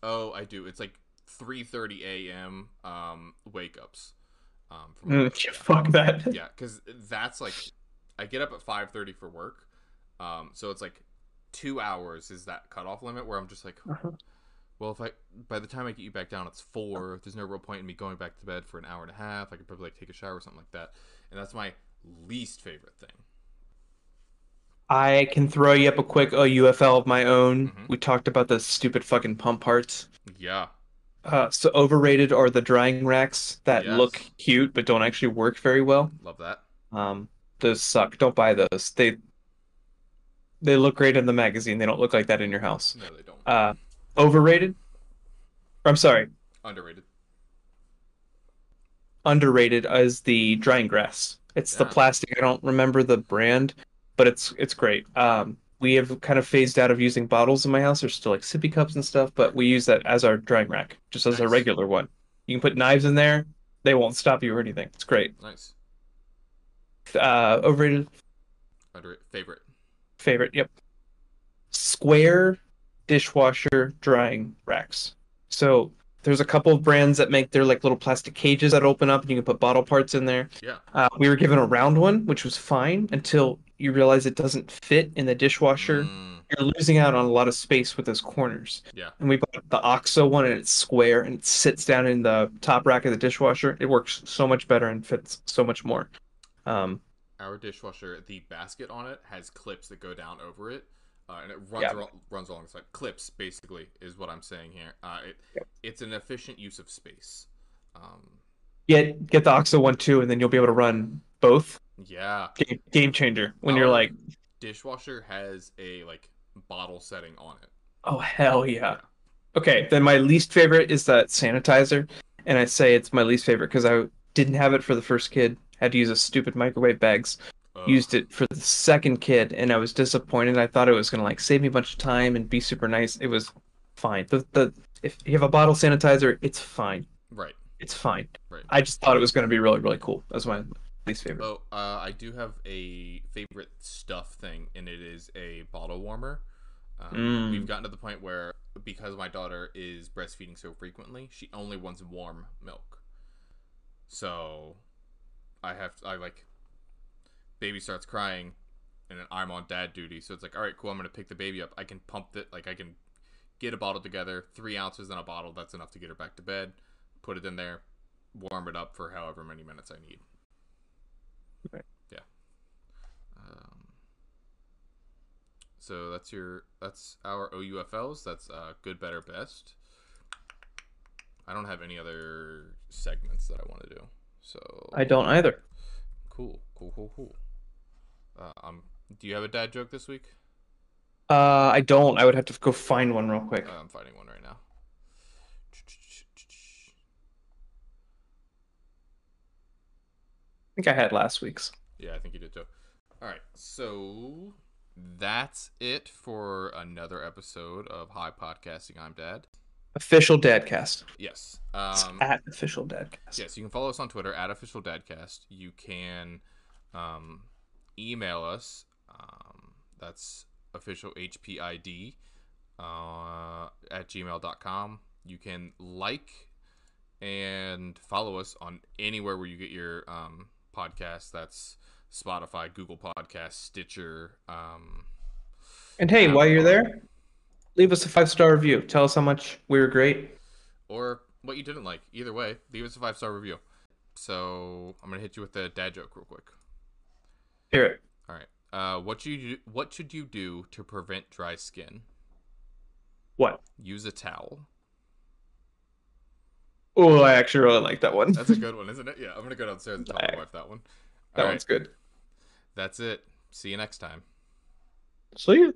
oh, I do. It's like 3:30 a.m. Um, wake ups. Um, from Mm, yeah, fuck that yeah, because that's like I get up at 5:30 for work. Um, so it's like two hours is that cutoff limit where I'm just like, Uh-huh. Well, if I by the time I get you back down, it's four. There's no real point in me going back to bed for an hour and a half. I could probably like take a shower or something like that, and that's my least favorite thing. I can throw you up a quick OUFL of my own. Mhm. We talked about the stupid fucking pump parts. Yeah, Uh, so overrated are the drying racks that Yes. look cute but don't actually work very well. love that. Um, those suck. Don't buy those. They they look great in the magazine. They don't look like that in your house. No, they don't. Uh, overrated. I'm sorry. Underrated. Underrated as the drying grass. It's the plastic. I don't remember the brand, but it's it's great. Um, we have kind of phased out of using bottles in my house. There's still like sippy cups and stuff, but we use that as our drying rack, just as a regular one. You can put knives in there. They won't stop you or anything. It's great. Nice. Uh, overrated Underrated. Favorite. favorite. Yep. square dishwasher drying racks. So there's a couple of brands that make their like little plastic cages that open up and you can put bottle parts in there. Yeah. Uh, we were given a round one, which was fine until you realize it doesn't fit in the dishwasher. Mm, You're losing out on a lot of space with those corners. yeah. And we bought the OXO one and it's square and it sits down in the top rack of the dishwasher. It works so much better and fits so much more. Um, Our dishwasher, the basket on it has clips that go down over it, uh, and it runs Yeah. alo- runs alongside clips. Basically, is what I'm saying here. Uh, it. It's an efficient use of space. Um, get get the OXO one too, and then you'll be able to run both. yeah, Game, game changer when you're like, dishwasher has a like bottle setting on it. oh hell yeah. Okay, then my least favorite is that sanitizer, and I say it's my least favorite because I didn't have it for the first kid. Had to use a stupid microwave bags. Ugh. Used it for the second kid, and I was disappointed. I thought it was gonna like save me a bunch of time and be super nice. It was fine. The the if you have a bottle sanitizer, it's fine. right. It's fine. Right. I just thought it was gonna be really really cool. That's my least favorite. Oh, uh, I do have a favorite stuff thing, and it is a bottle warmer. Um, Mm. We've gotten to the point where, because my daughter is breastfeeding so frequently, she only wants warm milk. So, I have I like, baby starts crying, and then I'm on dad duty. So it's like, all right, cool. I'm gonna pick the baby up. I can pump it, like I can get a bottle together, three ounces in a bottle. That's enough to get her back to bed. Put it in there, warm it up for however many minutes I need. Yeah um, so that's your that's our OUFLs. That's uh, good, better, best. I don't have any other segments that I want to do. So I don't either. cool, cool, cool, cool. Uh, um, do you have a dad joke this week? Uh, I don't. I would have to go find one real quick. Uh, I'm finding one right now. I think I had last week's. Yeah, I think you did too. All right, so that's it for another episode of High Podcasting. I'm Dad. Official Dadcast. Yes. Um, at official Dadcast. Yes, you can follow us on Twitter at official dadcast. You can um, email us. Um, that's official HPID uh, at gmail.com. You can like and follow us on anywhere where you get your um, podcast. That's Spotify, Google Podcasts, Stitcher. Um, And hey, while you're there, leave us a five star review. Tell us how much we were great. or what you didn't like. Either way, leave us a five star review. So I'm gonna hit you with a dad joke real quick. Hear it. All right. Uh, what should you what should you do to prevent dry skin? What? Use a towel. Oh, I actually really like that one. That's a good one, isn't it? Yeah, I'm gonna go downstairs and tell my wife that one. that All one's good. That's it. See you next time. See you.